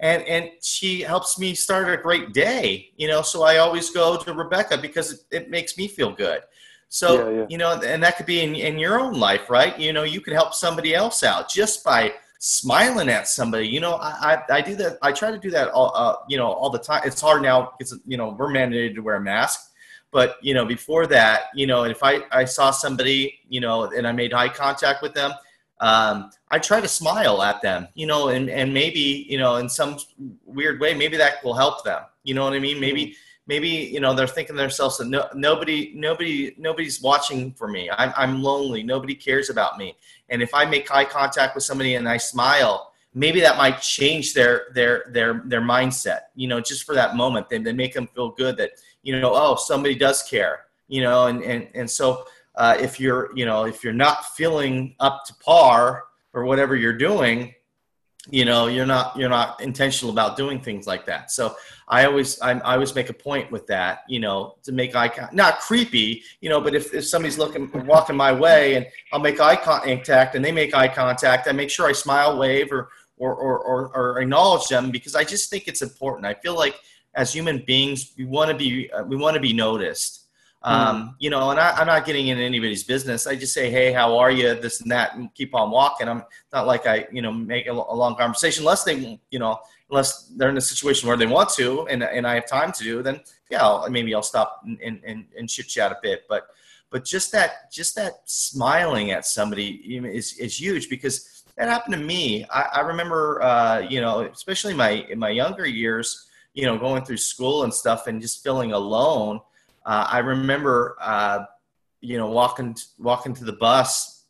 and and she helps me start a great day you know so i always go to rebecca because it, it makes me feel good. So Yeah, yeah. you know and that could be in, in your own life right? You know you could help somebody else out just by smiling at somebody. You know i i, I do that i try to do that all uh, you know all the time. It's hard now because you know we're mandated to wear a mask. But you know before that you know if i i saw somebody you know and i made eye contact with them um, I try to smile at them, you know, and, and maybe, you know, in some weird way, maybe that will help them. You know what I mean? Maybe, maybe, you know, they're thinking to themselves that no, nobody, nobody, nobody's watching for me. I'm, I'm lonely. Nobody cares about me. And if I make eye contact with somebody and I smile, maybe that might change their, their, their, their mindset, you know, just for that moment, then they make them feel good that, you know, oh, somebody does care, you know, and, and, and so, uh, if you're you know if you're not feeling up to par or whatever you're doing you know you're not you're not intentional about doing things like that. So i always i, I always make a point with that you know to make eye contact not creepy you know but if, if somebody's looking walking my way and i'll make eye contact and they make eye contact i make sure i smile wave or or or, or, or acknowledge them because i just think it's important. I feel like as human beings we want to be uh, we want to be noticed um, you know, and I, I'm not getting in anybody's business. I just say, hey, how are you? This and that, and keep on walking. I'm not like I, you know, make a, a long conversation unless they, you know, unless they're in a situation where they want to, and and I have time to do. Then yeah, I'll, maybe I'll stop and and, and chit chat a bit. But but just that just that smiling at somebody is is huge because that happened to me. I, I remember, uh, you know, especially my in my younger years, you know, going through school and stuff, and just feeling alone. Uh, I remember, uh, you know, walking walking to the bus,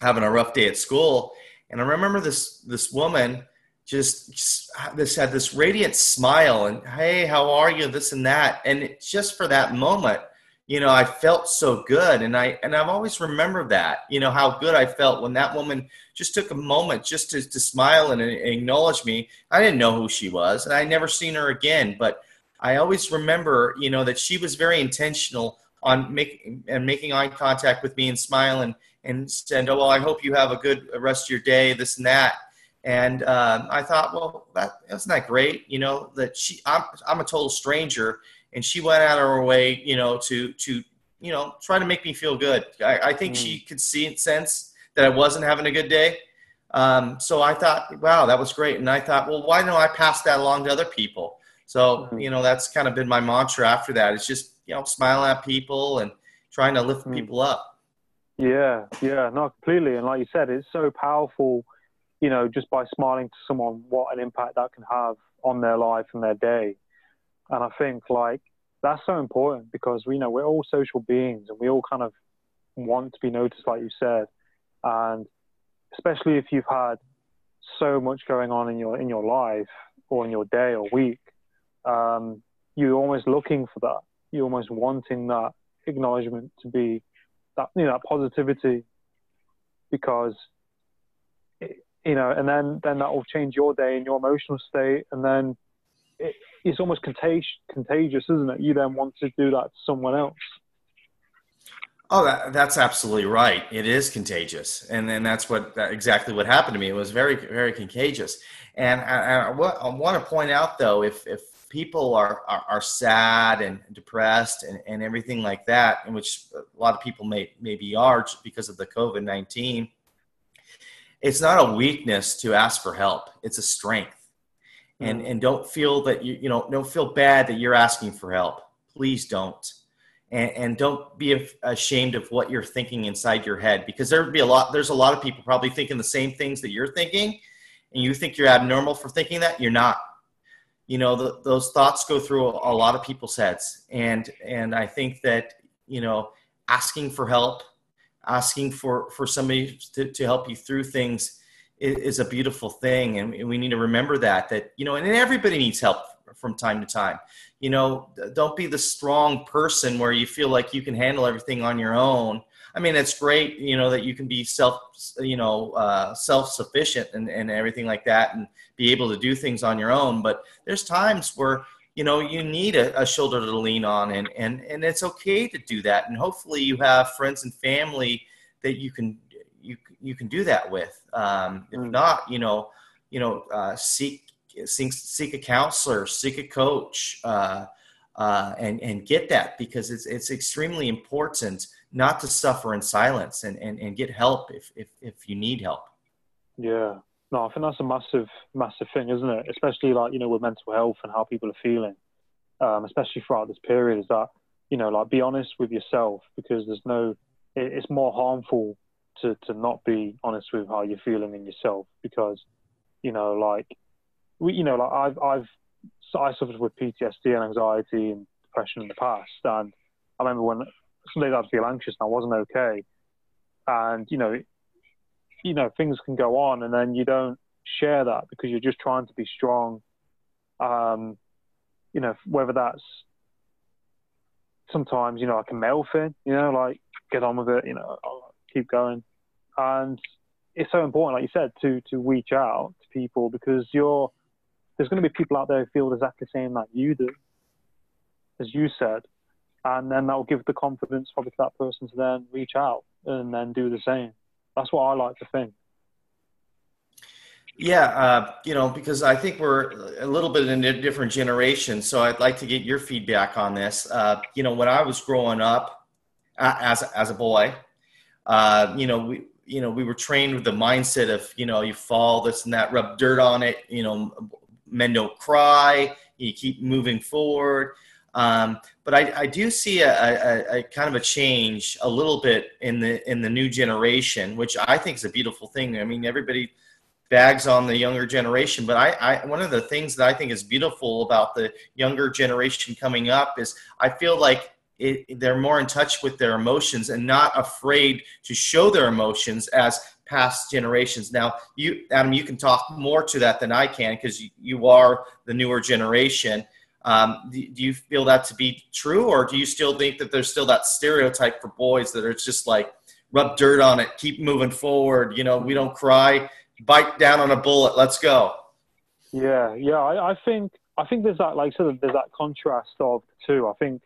having a rough day at school, and I remember this this woman just, just this had this radiant smile and hey, how are you? This and that, and it, just for that moment, you know, I felt so good, and I and I've always remembered that, you know, how good I felt when that woman just took a moment just to, to smile and acknowledge me. I didn't know who she was, and I never seen her again, but I always remember, you know, that she was very intentional on making and making eye contact with me and smiling and said, "Oh, well, I hope you have a good rest of your day, this and that." And um, I thought, well, that that's not great, you know. That she, I'm, I'm a total stranger, and she went out of her way, you know, to to you know try to make me feel good. I, I think Mm. she could see and sense that I wasn't having a good day. Um, so I thought, wow, that was great. And I thought, well, why don't I pass that along to other people? So, you know, that's kind of been my mantra after that. It's just, you know, smiling at people and trying to lift Mm. people up. Yeah, yeah, no, completely. And like you said, it's so powerful, you know, just by smiling to someone, what an impact that can have on their life and their day. And I think like that's so important because we know we're all social beings and we all kind of want to be noticed, like you said. And especially if you've had so much going on in your in your life or in your day or week, um, you're almost looking for that. You're almost wanting that acknowledgement to be that you know that positivity because it, you know, and then then that will change your day and your emotional state, and then it, it's almost contagious, contagious, isn't it? You then want to do that to someone else. Oh, that, that's absolutely right. It is contagious, and then that's what that, exactly what happened to me. It was very, very contagious. And I, I, I want to point out, though, if if people are, are, are sad and depressed and, and everything like that, in which a lot of people may maybe are because of the COVID nineteen, it's not a weakness to ask for help. It's a strength. And mm. and don't feel that you you know don't feel bad that you're asking for help. Please don't. And, and don't be ashamed of what you're thinking inside your head because there would be a lot there's a lot of people probably thinking the same things that you're thinking and you think you're abnormal for thinking that you're not you know the, those thoughts go through a, lot of people's heads. And and i think that you know asking for help asking for for somebody to, to help you through things is, is a beautiful thing. And we need to remember that that you know and everybody needs help from time to time. You know don't be the strong person where you feel like you can handle everything on your own i mean it's great you know that you can be self you know uh, self-sufficient and, and everything like that and be able to do things on your own. But there's times where you know you need a, a, shoulder to lean on and and and it's okay to do that. And hopefully you have friends and family that you can you you can do that with. Um, if mm. not you know you know uh, seek seek seek a counselor seek a coach uh, uh, and and get that because it's it's extremely important not to suffer in silence and and, and get help if, if if you need help yeah no, I think that's a massive, massive thing, isn't it? Especially like you know with mental health and how people are feeling, um, especially throughout this period. Is that you know like be honest with yourself because there's no, it, it's more harmful to to not be honest with how you're feeling in yourself because you know like we you know like I've I've I suffered with PTSD and anxiety and depression in the past, and I remember when some days I'd feel anxious and I wasn't okay, and you know you know things can go on and then you don't share that because you're just trying to be strong. Um, you know whether that's sometimes you know like a male thing you know like get on with it you know keep going. And it's so important like you said to to reach out to people because you're there's going to be people out there who feel exactly the same that you do. As you said and then that will give the confidence probably to that person to then reach out and then do the same that's what I like to think. Yeah, uh, you know, because I think we're a little bit in a different generation. So I'd like to get your feedback on this. Uh, you know, when I was growing up uh, as as a boy, uh, you know, we you know we were trained with the mindset of you know you fall this and that, rub dirt on it. You know, men don't cry. You keep moving forward. Um, but I, I, do see a, a, a, kind of a change a little bit in the in the new generation, which I think is a beautiful thing. I mean, everybody bags on the younger generation, but I, I one of the things that I think is beautiful about the younger generation coming up is I feel like it, they're more in touch with their emotions and not afraid to show their emotions as past generations. Now, you, Adam, you can talk more to that than I can because you, you are the newer generation. Um, do, do, you feel that to be true, or do you still think that there's still that stereotype for boys that are just like rub dirt on it, keep moving forward? You know, we don't cry, bite down on a bullet, let's go. Yeah, yeah. I, I think I think there's that like sort of there's that contrast of the two. I think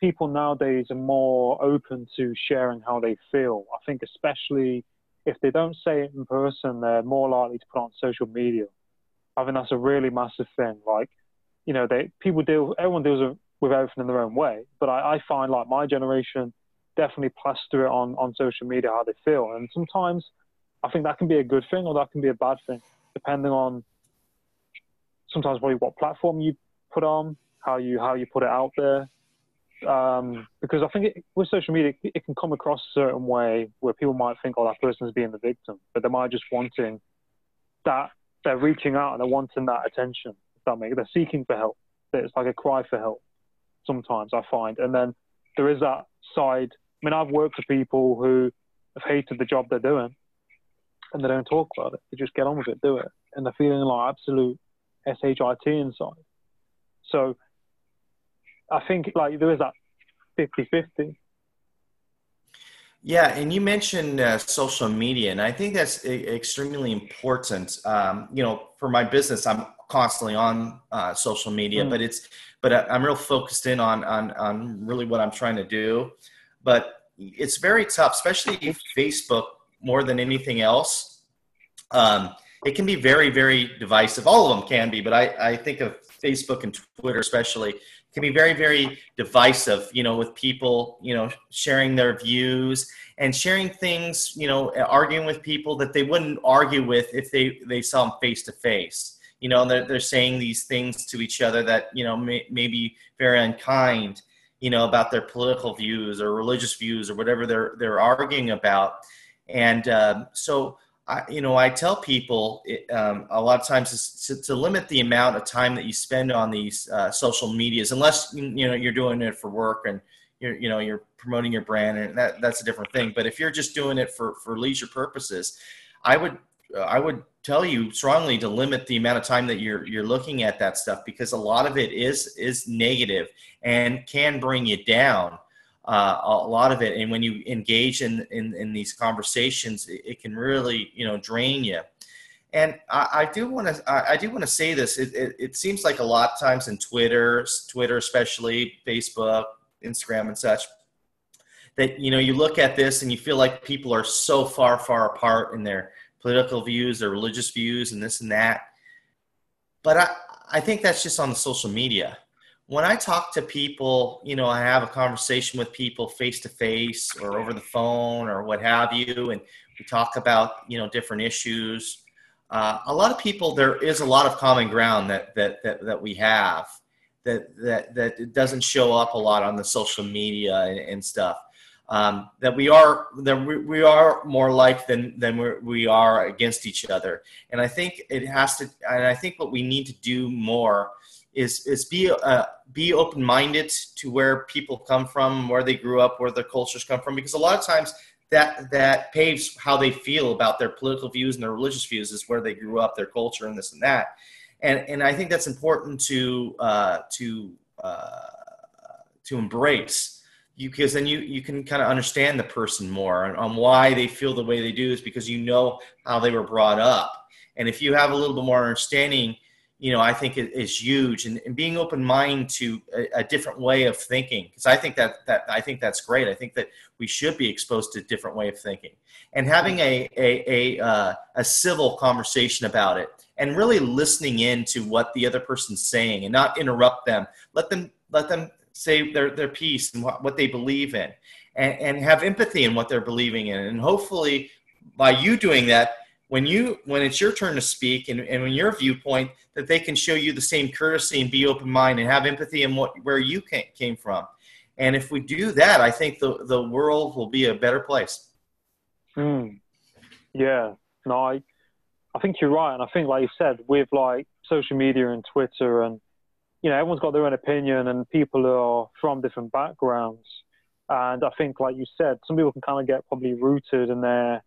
people nowadays are more open to sharing how they feel. I think especially if they don't say it in person, they're more likely to put on social media. I think that's a really massive thing. Like you know, they people deal, everyone deals with, everything in their own way. But I, I find like my generation definitely plaster it on on social media how they feel, and sometimes I think that can be a good thing or that can be a bad thing, depending on sometimes probably what platform you put on, how you how you put it out there. Um, because I think it, with social media, it, it can come across a certain way where people might think, "Oh, that person is being the victim," but they might just wanting that they're reaching out and they're wanting that attention make they're seeking for help. It's like a cry for help. Sometimes I find, and then there is that side. I mean, I've worked with people who have hated the job they're doing, and they don't talk about it. They just get on with it, do it, and they're feeling like absolute shit inside. So I think like there is that 50-50 Yeah, and you mentioned uh, social media, and I think that's extremely important. Um, you know, for my business, I'm constantly on uh, social media, mm. but it's but I'm real focused in on on on really what I'm trying to do. But it's very tough, especially Facebook more than anything else. Um, it can be very very divisive. All of them can be, but I I think of Facebook and Twitter especially can be very very divisive you know with people you know sharing their views and sharing things you know arguing with people that they wouldn't argue with if they they saw them face to face you know they're, they're saying these things to each other that you know may, may be very unkind you know about their political views or religious views or whatever they're they're arguing about and um, so I, you know, I tell people um, a lot of times to, to, limit the amount of time that you spend on these uh, social medias, unless you know you're doing it for work and you're you know you're promoting your brand, and that that's a different thing. But if you're just doing it for for leisure purposes, I would I would tell you strongly to limit the amount of time that you're you're looking at that stuff because a lot of it is is negative and can bring you down uh, a lot of it. And when you engage in, in, in these conversations, it, it, can really, you know, drain you. And I, do want to, I, I, do want to say this. It, it, it, seems like a lot of times in Twitter, Twitter especially, Facebook, Instagram, and such, that you know you look at this and you feel like people are so far, far apart in their political views, their religious views, and this and that. But I, I think that's just on the social media when I talk to people, you know, I have a conversation with people face to face or over the phone or what have you, and we talk about, you know, different issues. Uh, a lot of people, there is a lot of common ground that that that, that we have that that that doesn't show up a lot on the social media and, and stuff. Um, that we are that we, are more like than than we're, we are against each other, and I think it has to. And I think what we need to do more is is be uh, be open minded to where people come from, where they grew up, where their cultures come from, because a lot of times that that paves how they feel about their political views and their religious views is where they grew up, their culture, and this and that. And and I think that's important to uh, to uh, to embrace. You, because then you, you can kind of understand the person more and on why they feel the way they do is because you know how they were brought up. And if you have a little bit more understanding you know, I think is huge, and, and being open mind to a, a, different way of thinking. Because I think that that I think that's great. I think that we should be exposed to a different way of thinking, and having a a a, uh, a civil conversation about it, and really listening in to what the other person's saying, and not interrupt them. Let them let them say their their piece and what, what they believe in, and, and have empathy in what they're believing in, and hopefully by you doing that when you when it's your turn to speak and, and when your viewpoint that they can show you the same courtesy and be open minded and have empathy in what where you came from. And if we do that i think the the world will be a better place. Mm. yeah. No I, I think you're right. And i think like you said with like social media and twitter and you know everyone's got their own opinion and people are from different backgrounds and i think like you said some people can kind of get probably rooted in their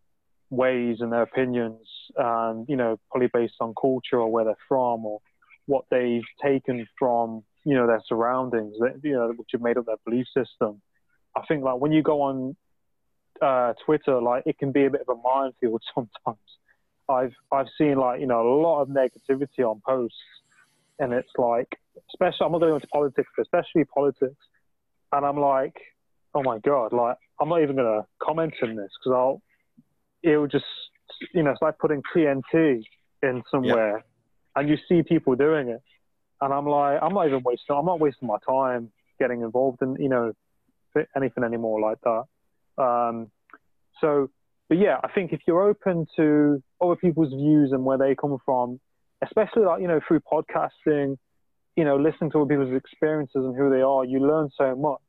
ways and their opinions, and you know, probably based on culture or where they're from or what they've taken from you know their surroundings, that, you know, which have made up their belief system. I think like when you go on uh, Twitter, like it can be a bit of a minefield sometimes. I've I've seen like you know a lot of negativity on posts, and it's like, especially I'm not going into politics, but especially politics, and I'm like, oh my god, like I'm not even going to comment on this because I'll it will just, you know, it's like putting TNT in somewhere, yep. and you see people doing it, and I'm like, I'm not even wasting, I'm not wasting my time getting involved in, you know, anything anymore like that. Um, so, but yeah, I think if you're open to other people's views and where they come from, especially like you know through podcasting, you know, listening to people's experiences and who they are, you learn so much,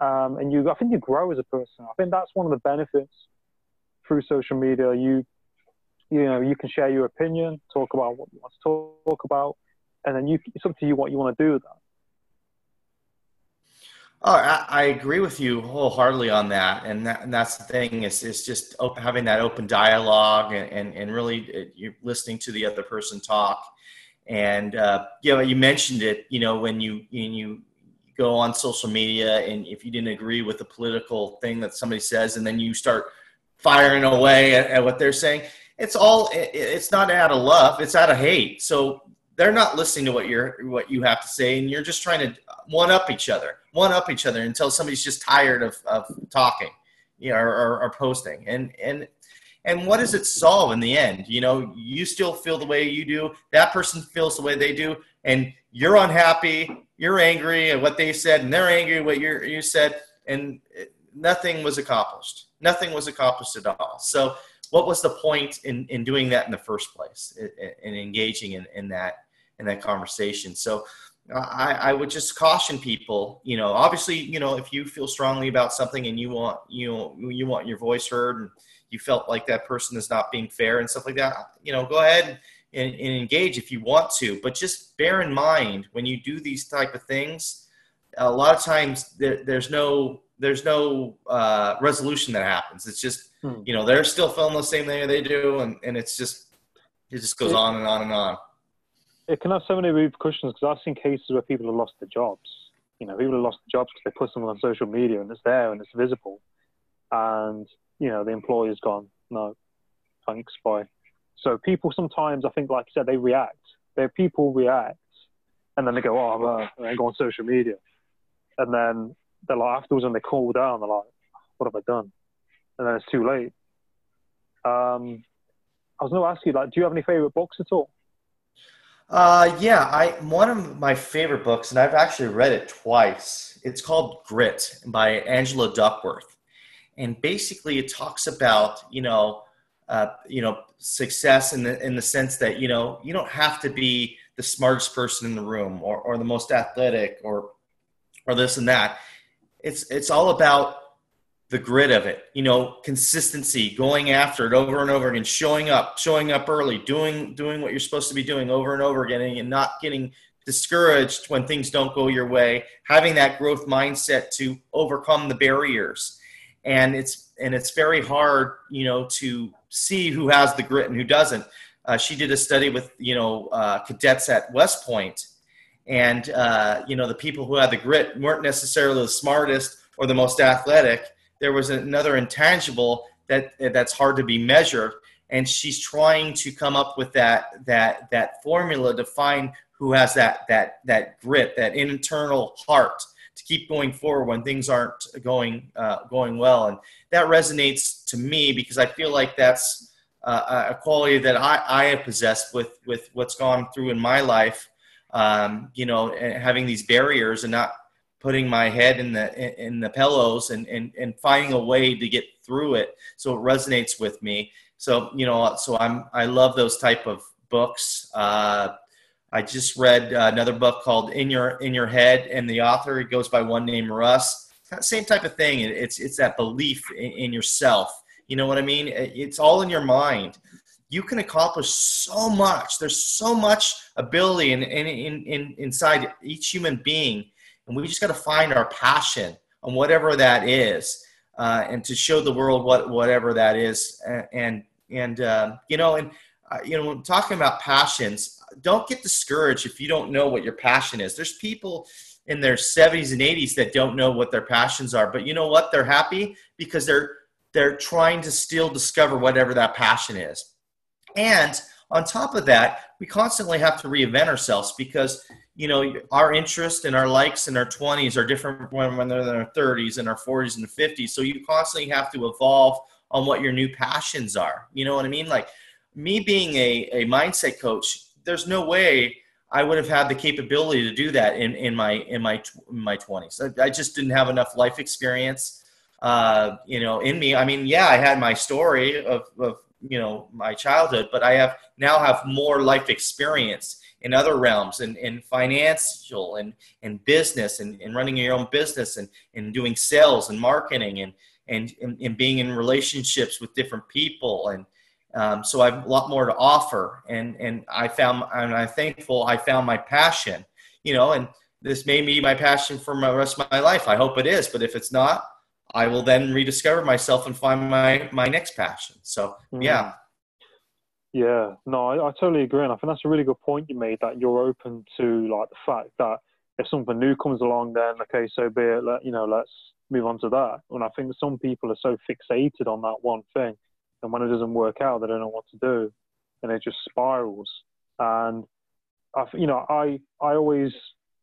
um, and you, I think you grow as a person. I think that's one of the benefits through social media, you you know you can share your opinion, talk about what you want to talk about, and then you it's up to you what you want to do with that. Oh, I, I, agree with you wholeheartedly on that, and, that, and that's the thing is is just open, having that open dialogue and and, and really uh, you're listening to the other person talk, and uh, you know you mentioned it, you know when you when you go on social media and if you didn't agree with the political thing that somebody says, and then you start firing away at, at what they're saying, it's all it's not out of love, it's out of hate. So they're not listening to what you're what you have to say, and you're just trying to one up each other, one up each other until somebody's just tired of, of talking, you know, or, or, or posting. And and and what does it solve in the end? You know, you still feel the way you do. That person feels the way they do, and you're unhappy. You're angry at what they said, and they're angry at what you you said, and nothing was accomplished. Nothing was accomplished at all. So, what was the point in in doing that in the first place, in engaging in, in that in that conversation? So. I, I would just caution people. You know, obviously, you know, if you feel strongly about something and you want you know you want your voice heard and you felt like that person is not being fair and stuff like that, you know, go ahead and, and engage if you want to. But just bear in mind when you do these type of things, a lot of times there, there's no there's no uh, resolution that happens. It's just hmm. you know they're still feeling the same thing they do, and, and it's just it just goes on and on and on. It can have so many repercussions because I've seen cases where people have lost their jobs. You know, people have lost their jobs because they put something on social media and it's there and it's visible, and you know, the employer's gone, no, thanks, bye. So people sometimes, I think, like you said, they react. Their people react, and then they go, oh, well, and then go on social media, and then they're like afterwards when they cool down, they're like, what have I done? And then it's too late. Um, I was going to ask you, like, do you have any favorite books at all? Uh, yeah, I one of my favorite books, and I've actually read it twice. It's called Grit by Angela Duckworth and basically it talks about you know uh, you know success in the in the sense that you know you don't have to be the smartest person in the room or, or the most athletic or or this and that it's it's all about the grit of it you know consistency going after it over and over again showing up showing up early doing doing what you're supposed to be doing over and over again and not getting discouraged when things don't go your way having that growth mindset to overcome the barriers and it's and it's very hard, you know, to see who has the grit and who doesn't. Uh, she did a study with you know uh, cadets at West Point, and uh, you know the people who had the grit weren't necessarily the smartest or the most athletic. There was another intangible that that's hard to be measured, and she's trying to come up with that that that formula to find who has that that that grit, that internal heart to keep going forward when things aren't going uh, going well, and that resonates to me because I feel like that's uh, a quality that I, I have possessed with with what's gone through in my life. Um, you know, having these barriers and not putting my head in the in the pillows and, and and finding a way to get through it so it resonates with me so you know so i'm i love those type of books uh, I just read another book called In Your In Your Head, and the author it goes by one name Russ. Same type of thing. It's it's that belief in, in yourself. You know what I mean? It's all in your mind. You can accomplish so much. There's so much ability in, in, in, in inside each human being, and we just got to find our passion on whatever that is, uh, and to show the world what whatever that is. And and uh, you know, and uh, you know, when talking about passions, don't get discouraged if you don't know what your passion is. There's people in their 70s and 80s that don't know what their passions are, but you know what? They're happy because they're they're trying to still discover whatever that passion is. And on top of that, we constantly have to reinvent ourselves because you know our interest and our likes in our 20s are different when, when they're in their 30s and our 40s and 50s. So you constantly have to evolve on what your new passions are. You know what I mean? Like me being a, a mindset coach, there's no way I would have had the capability to do that in, in my in my in my 20s. I, I just didn't have enough life experience, uh, you know, in me. I mean, yeah, I had my story of, of you know my childhood, but I have now have more life experience in other realms and in, in financial and in business and, and running your own business and, and doing sales and marketing and, and, and being in relationships with different people and um, so I have a lot more to offer, and and I found and I'm thankful I found my passion, you know, and this may be my passion for the rest of my life. I hope it is, but if it's not, I will then rediscover myself and find my my next passion. So mm. Yeah. No, I, I, totally agree, and I think that's a really good point you made. That you're open to like the fact that if something new comes along, then okay, so be it. Let, you know, let's move on to that. And I think some people are so fixated on that one thing, and when it doesn't work out, they don't know what to do, and it just spirals. And I, you know, I I always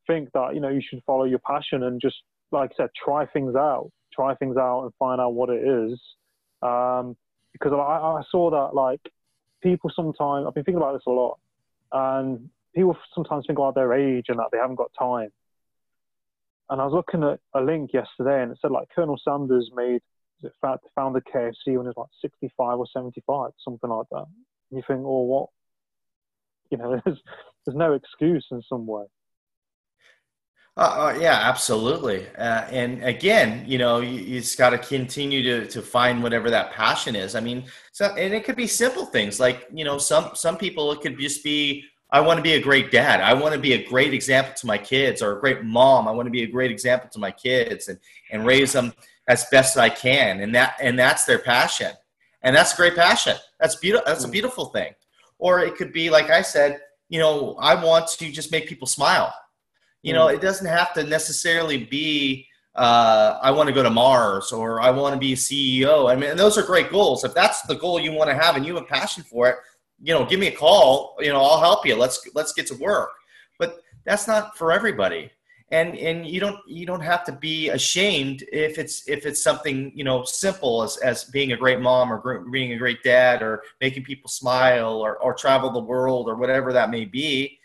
think that you know you should follow your passion and just like I said, try things out, try things out, and find out what it is. Um, because I, I saw that like people sometimes I've been thinking about this a lot, and people sometimes think about their age and that they haven't got time. And I was looking at a link yesterday, and it said like Colonel Sanders made founded KFC when he was like 65 or 75, something like that. And you think, oh, what? You know, there's there's no excuse in some way. Uh, uh, yeah, absolutely. Uh, and again, you know, you, you just got to continue to to find whatever that passion is. I mean, so and it could be simple things like you know, some some people it could just be I want to be a great dad. I want to be a great example to my kids, or a great mom. I want to be a great example to my kids and and raise them as best I can. And that and that's their passion, and that's a great passion. That's beautiful. That's a mm. beautiful thing. Or it could be like I said, you know, I want to just make people smile you know, mm. it doesn't have to necessarily be uh, I want to go to Mars or I want to be a CEO. I mean, those are great goals. If that's the goal you want to have and you have a passion for it, you know, give me a call. You know, I'll help you. Let's let's get to work. But that's not for everybody. And and you don't you don't have to be ashamed if it's if it's something you know simple as, as being a great mom or being a great dad or making people smile or, or travel the world or whatever that may be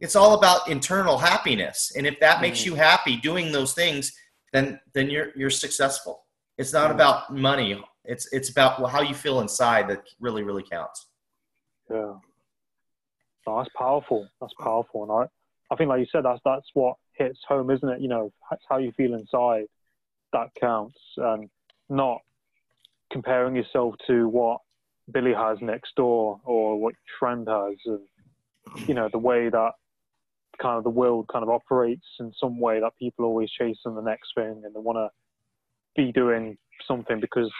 it's all about internal happiness. And if that makes mm-hmm. you happy doing those things then then you're you're successful. It's not mm-hmm. about money. It's it's about how you feel inside that really really counts. Yeah. No, that's powerful. That's powerful. And i i think like you said that's that's what hits home isn't it? You know that's how you feel inside that counts. And not comparing yourself to what billy has next door or what your friend has and you know the way that kind of the world kind of operates in some way that people always chasing the next thing and they want to be doing something because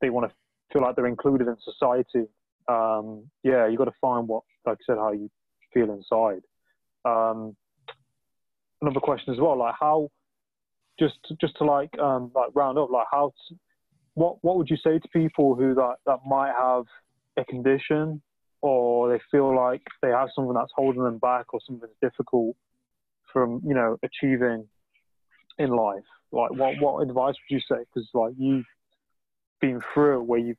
they want to feel like they're included in society. Um, yeah, you got to find what, like I said, how you feel inside. Um, another question as well, like how, just just to like um, like round up, like how, to, what what would you say to people who that that might have a condition or they feel like they have something that's holding them back or something that's difficult from you know achieving in life? Like what what advice would you say? Because like you've been through where you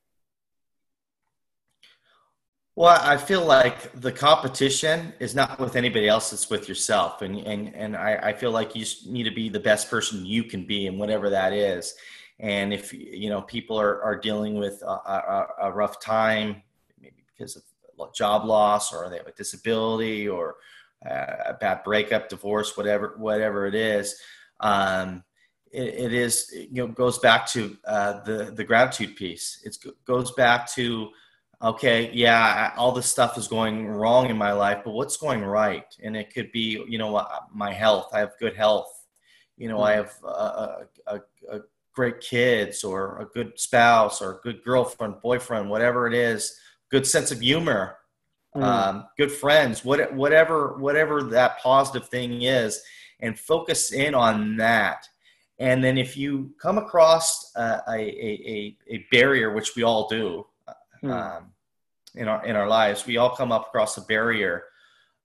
well i feel like the competition is not with anybody else it's with yourself. And and and i, I feel like you need to be the best person you can be and whatever that is. And if you know people are, are dealing with a, a, a rough time maybe because of job loss or they have a disability or uh, a bad breakup, divorce, whatever, whatever it is. Um, it, it is, you know, goes back to uh, the, the gratitude piece. It goes back to, okay, yeah, all this stuff is going wrong in my life, but what's going right? And it could be, you know, uh, my health. I have good health. You know, I have a, a, a great kids or a good spouse or a good girlfriend, boyfriend, whatever it is good sense of humor, mm. um, good friends, what, whatever whatever that positive thing is, and focus in on that. And then if you come across a, a, a, a barrier, which we all do mm. um, in our in our lives, we all come up across a barrier.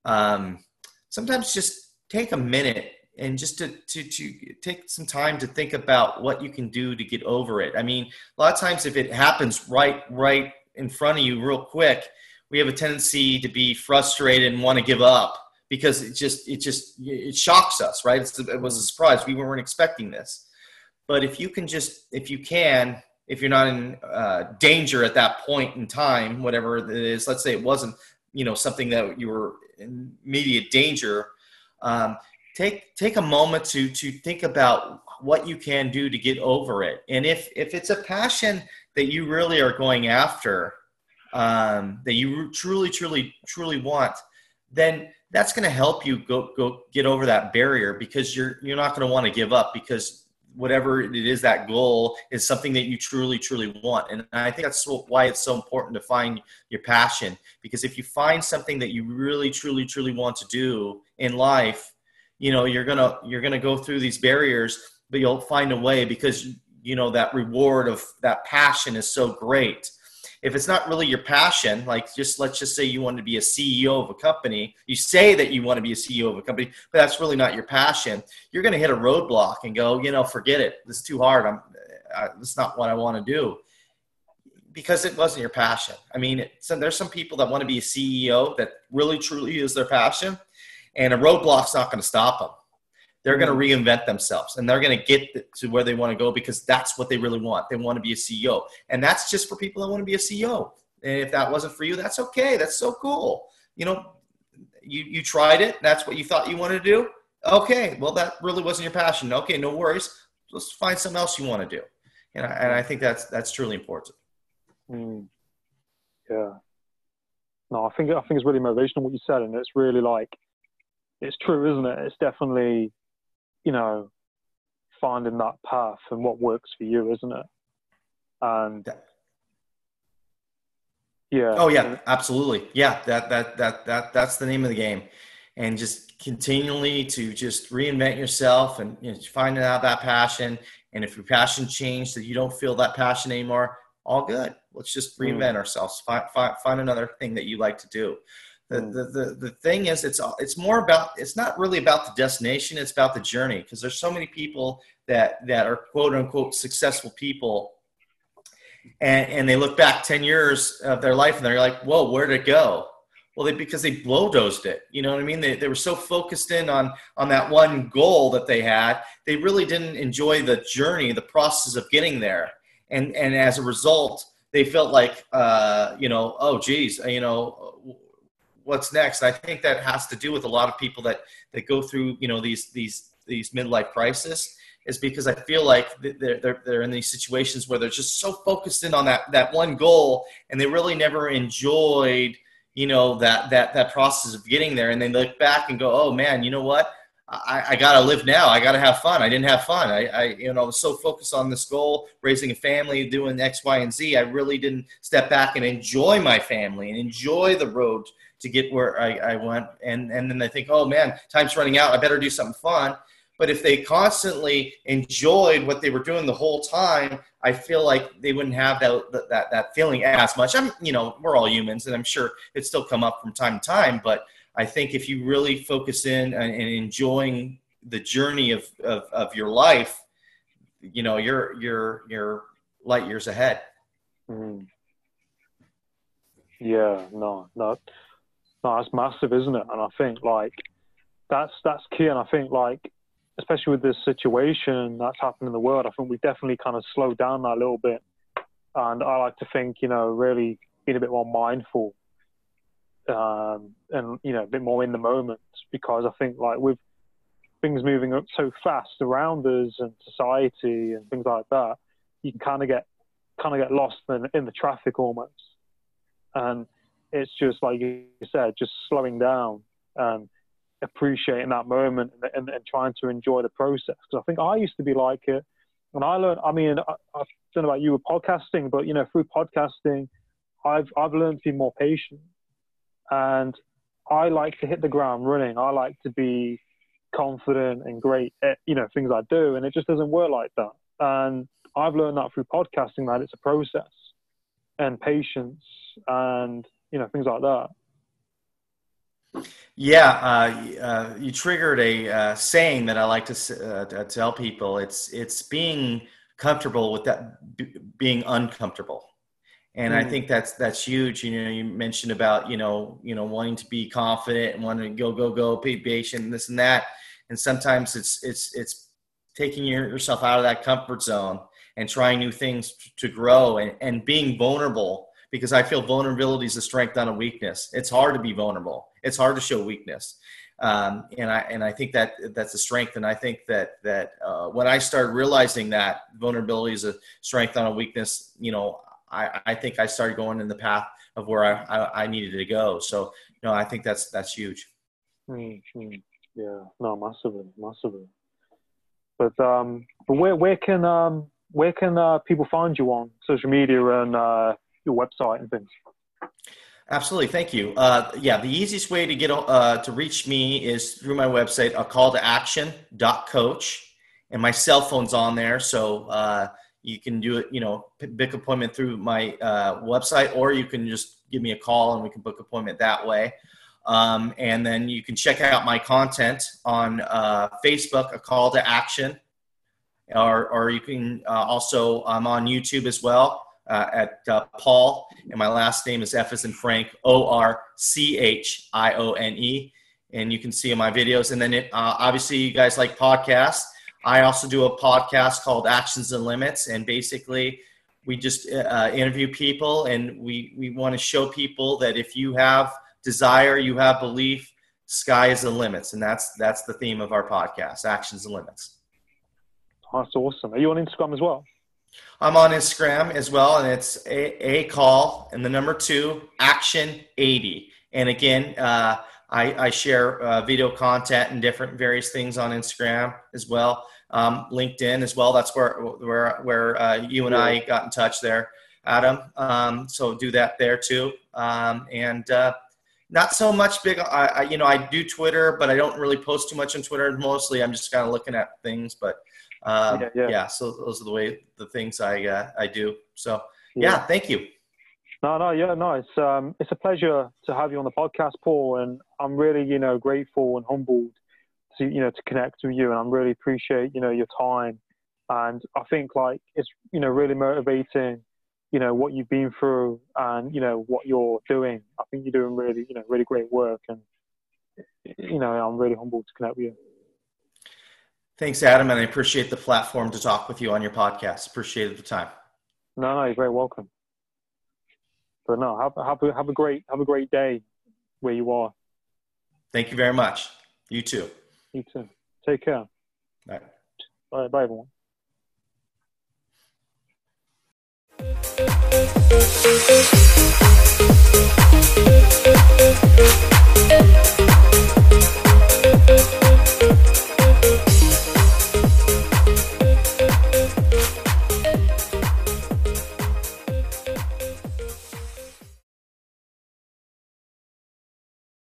Um, sometimes just take a minute and just to, to, to take some time to think about what you can do to get over it. I mean, a lot of times if it happens right, right in front of you real quick, we have a tendency to be frustrated and want to give up because it just it just it shocks us, right? It's, it was a surprise. We weren't expecting this. But if you can just if you can if you're not in uh, danger at that point in time, whatever it is, let's say it wasn't, you know, something that you were in immediate danger, um, take take a moment to to think about what you can do to get over it. And if if it's a passion that you really are going after, um, that you truly, truly, truly want, then that's going to help you go go get over that barrier because you're you're not going to want to give up because whatever it is that goal is something that you truly truly want. And i think that's why it's so important to find your passion because if you find something that you really truly truly want to do in life you know you're gonna you're gonna go through these barriers but you'll find a way because you know that reward of that passion is so great. If it's not really your passion like just let's just say you want to be a ceo of a company you say that you want to be a ceo of a company but that's really not your passion you're going to hit a roadblock and go you know forget it. This is too hard. I'm uh, this is not what i want to do. Because it wasn't your passion. I mean so there's some people that want to be a ceo that really truly is their passion and a roadblock's not going to stop them. They're going to mm-hmm. reinvent themselves and they're going to get to where they want to go because that's what they really want. They want to be a CEO. And that's just for people that want to be a CEO. And if that wasn't for you, that's okay. That's so cool. You know, you, you tried it. That's what you thought you wanted to do. Okay. Well, that really wasn't your passion. Okay. No worries. Let's find something else you want to do. And I, and I think that's, that's truly important. Mm. Yeah. No, I think, I think it's really motivational what you said. And it's really like, it's true, isn't it? It's definitely, you know, finding that path and what works for you, isn't it? And yeah. Oh yeah, absolutely. Yeah, that that that that that's the name of the game, and just continually to just reinvent yourself and you know, finding out that passion. And if your passion changed, that you don't feel that passion anymore, all good. Let's just mm. reinvent mm. ourselves. Find, find find another thing that you like to do. The, the, the, the thing is it's it's more about it's not really about the destination it's about the journey because there's so many people that that are quote unquote successful people and and they look back 10 years of their life and they're like whoa where'd it go? Well they because they blowdozed it you know what i mean? They, they were so focused in on on that one goal that they had they really didn't enjoy the journey the process of getting there and and as a result they felt like uh, you know oh geez you know what's next. I think that has to do with a lot of people that that go through you know these these these midlife crisis is because I feel like they're, they're, they're in these situations where they're just so focused in on that, that one goal and they really never enjoyed, you know, that, that, that process of getting there. And they look back and go, oh man, you know what? I, I got to live now. I got to have fun. I didn't have fun. I, I, you know, was so focused on this goal, raising a family, doing X, Y, and Z. I really didn't step back and enjoy my family and enjoy the road to get where I, I went. And, and then they think, oh man, time's running out. I better do something fun. But if they constantly enjoyed what they were doing the whole time, I feel like they wouldn't have that, that, that feeling as much. I'm, you know, we're all humans and I'm sure it still come up from time to time, but I think if you really focus in and, enjoying the journey of, of, of your life, you know, you're, you're, you're light years ahead. Mm. Yeah, no, no, no, that's massive, isn't it? And I think like that's that's key. And I think like especially with this situation that's happened in the world, I think we definitely kind of slowed down that a little bit. And I like to think, you know, really being a bit more mindful um, and you know a bit more in the moment because I think like with things moving up so fast around us and society and things like that, you can kind of get kind of get lost in, in the traffic almost. And it's just like you said, just slowing down and appreciating that moment and, and, and trying to enjoy the process. Because I think I used to be like it, and I learned. I mean, I, I don't know about you with podcasting, but you know, through podcasting, I've I've learned to be more patient, and I like to hit the ground running. I like to be confident and great at you know things I do, and it just doesn't work like that. And I've learned that through podcasting that it's a process and patience and you know things like that. Yeah, uh, uh, you triggered a uh, saying that I like to uh, tell people. It's it's being comfortable with that b- being uncomfortable, and mm. I think that's that's huge. You know, you mentioned about you know you know wanting to be confident and wanting to go go go, be patient, and this and that. And sometimes it's it's it's taking yourself out of that comfort zone and trying new things to grow and, and being vulnerable because I feel vulnerability is a strength, not a weakness. It's hard to be vulnerable. It's hard to show weakness. Um, and I and I think that that's a strength. And I think that that uh, when I started realizing that vulnerability is a strength, not a weakness, you know, I, I think I started going in the path of where I, I, I needed to go. So you know, I think that's that's huge. Mm-hmm. Yeah, no, massively, massively. But um, but where where can um where can uh, people find you on social media and uh, your website and things? Absolutely, thank you. Uh, yeah, the easiest way to get uh, to reach me is through my website, a call to action coach, and my cell phone's on there, so uh, you can do it. You know, book appointment through my uh, website, or you can just give me a call and we can book appointment that way. Um, and then you can check out my content on uh, Facebook, a call to action, or or you can uh, also I'm on YouTube as well uh, at uh, Paul, and my last name is F as in Frank, O R C H I O N E. And you can see in my videos. And then it, uh, obviously, you guys like podcasts. I also do a podcast called Actions and Limits. And basically, we just uh, interview people and we, we want to show people that if you have desire, you have belief, sky is the limits. And that's, that's the theme of our podcast, Actions and Limits. That's awesome. Are you on Instagram as well? I'm on Instagram as well, and it's a, a call and the number two action 80. And again, uh, I, I, share uh, video content and different various things on Instagram as well, um, LinkedIn as well. That's where where where uh, you and I got in touch there, Adam. Um, so do that there too, um, and uh, not so much big. I, I, you know I do Twitter, but I don't really post too much on Twitter. Mostly, I'm just kind of looking at things, but um, yeah, yeah. yeah, so those are the way the things I uh, I do. So yeah. yeah, thank you. No, no, yeah, no. It's um, it's a pleasure to have you on the podcast, Paul, and I'm really, you know, grateful and humbled to, you know, to connect with you, and I'm really appreciate, you know, your time, and I think like it's, you know, really motivating, you know, what you've been through, and you know what you're doing. I think you're doing really, you know, really great work, and you know, I'm really humbled to connect with you. Thanks, Adam, and I appreciate the platform to talk with you on your podcast. Appreciate the time. No, no, you're very welcome. But no, have, have, a, have a great have a great day where you are. Thank you very much. You too. You too. Take care. Bye. Bye, bye everyone.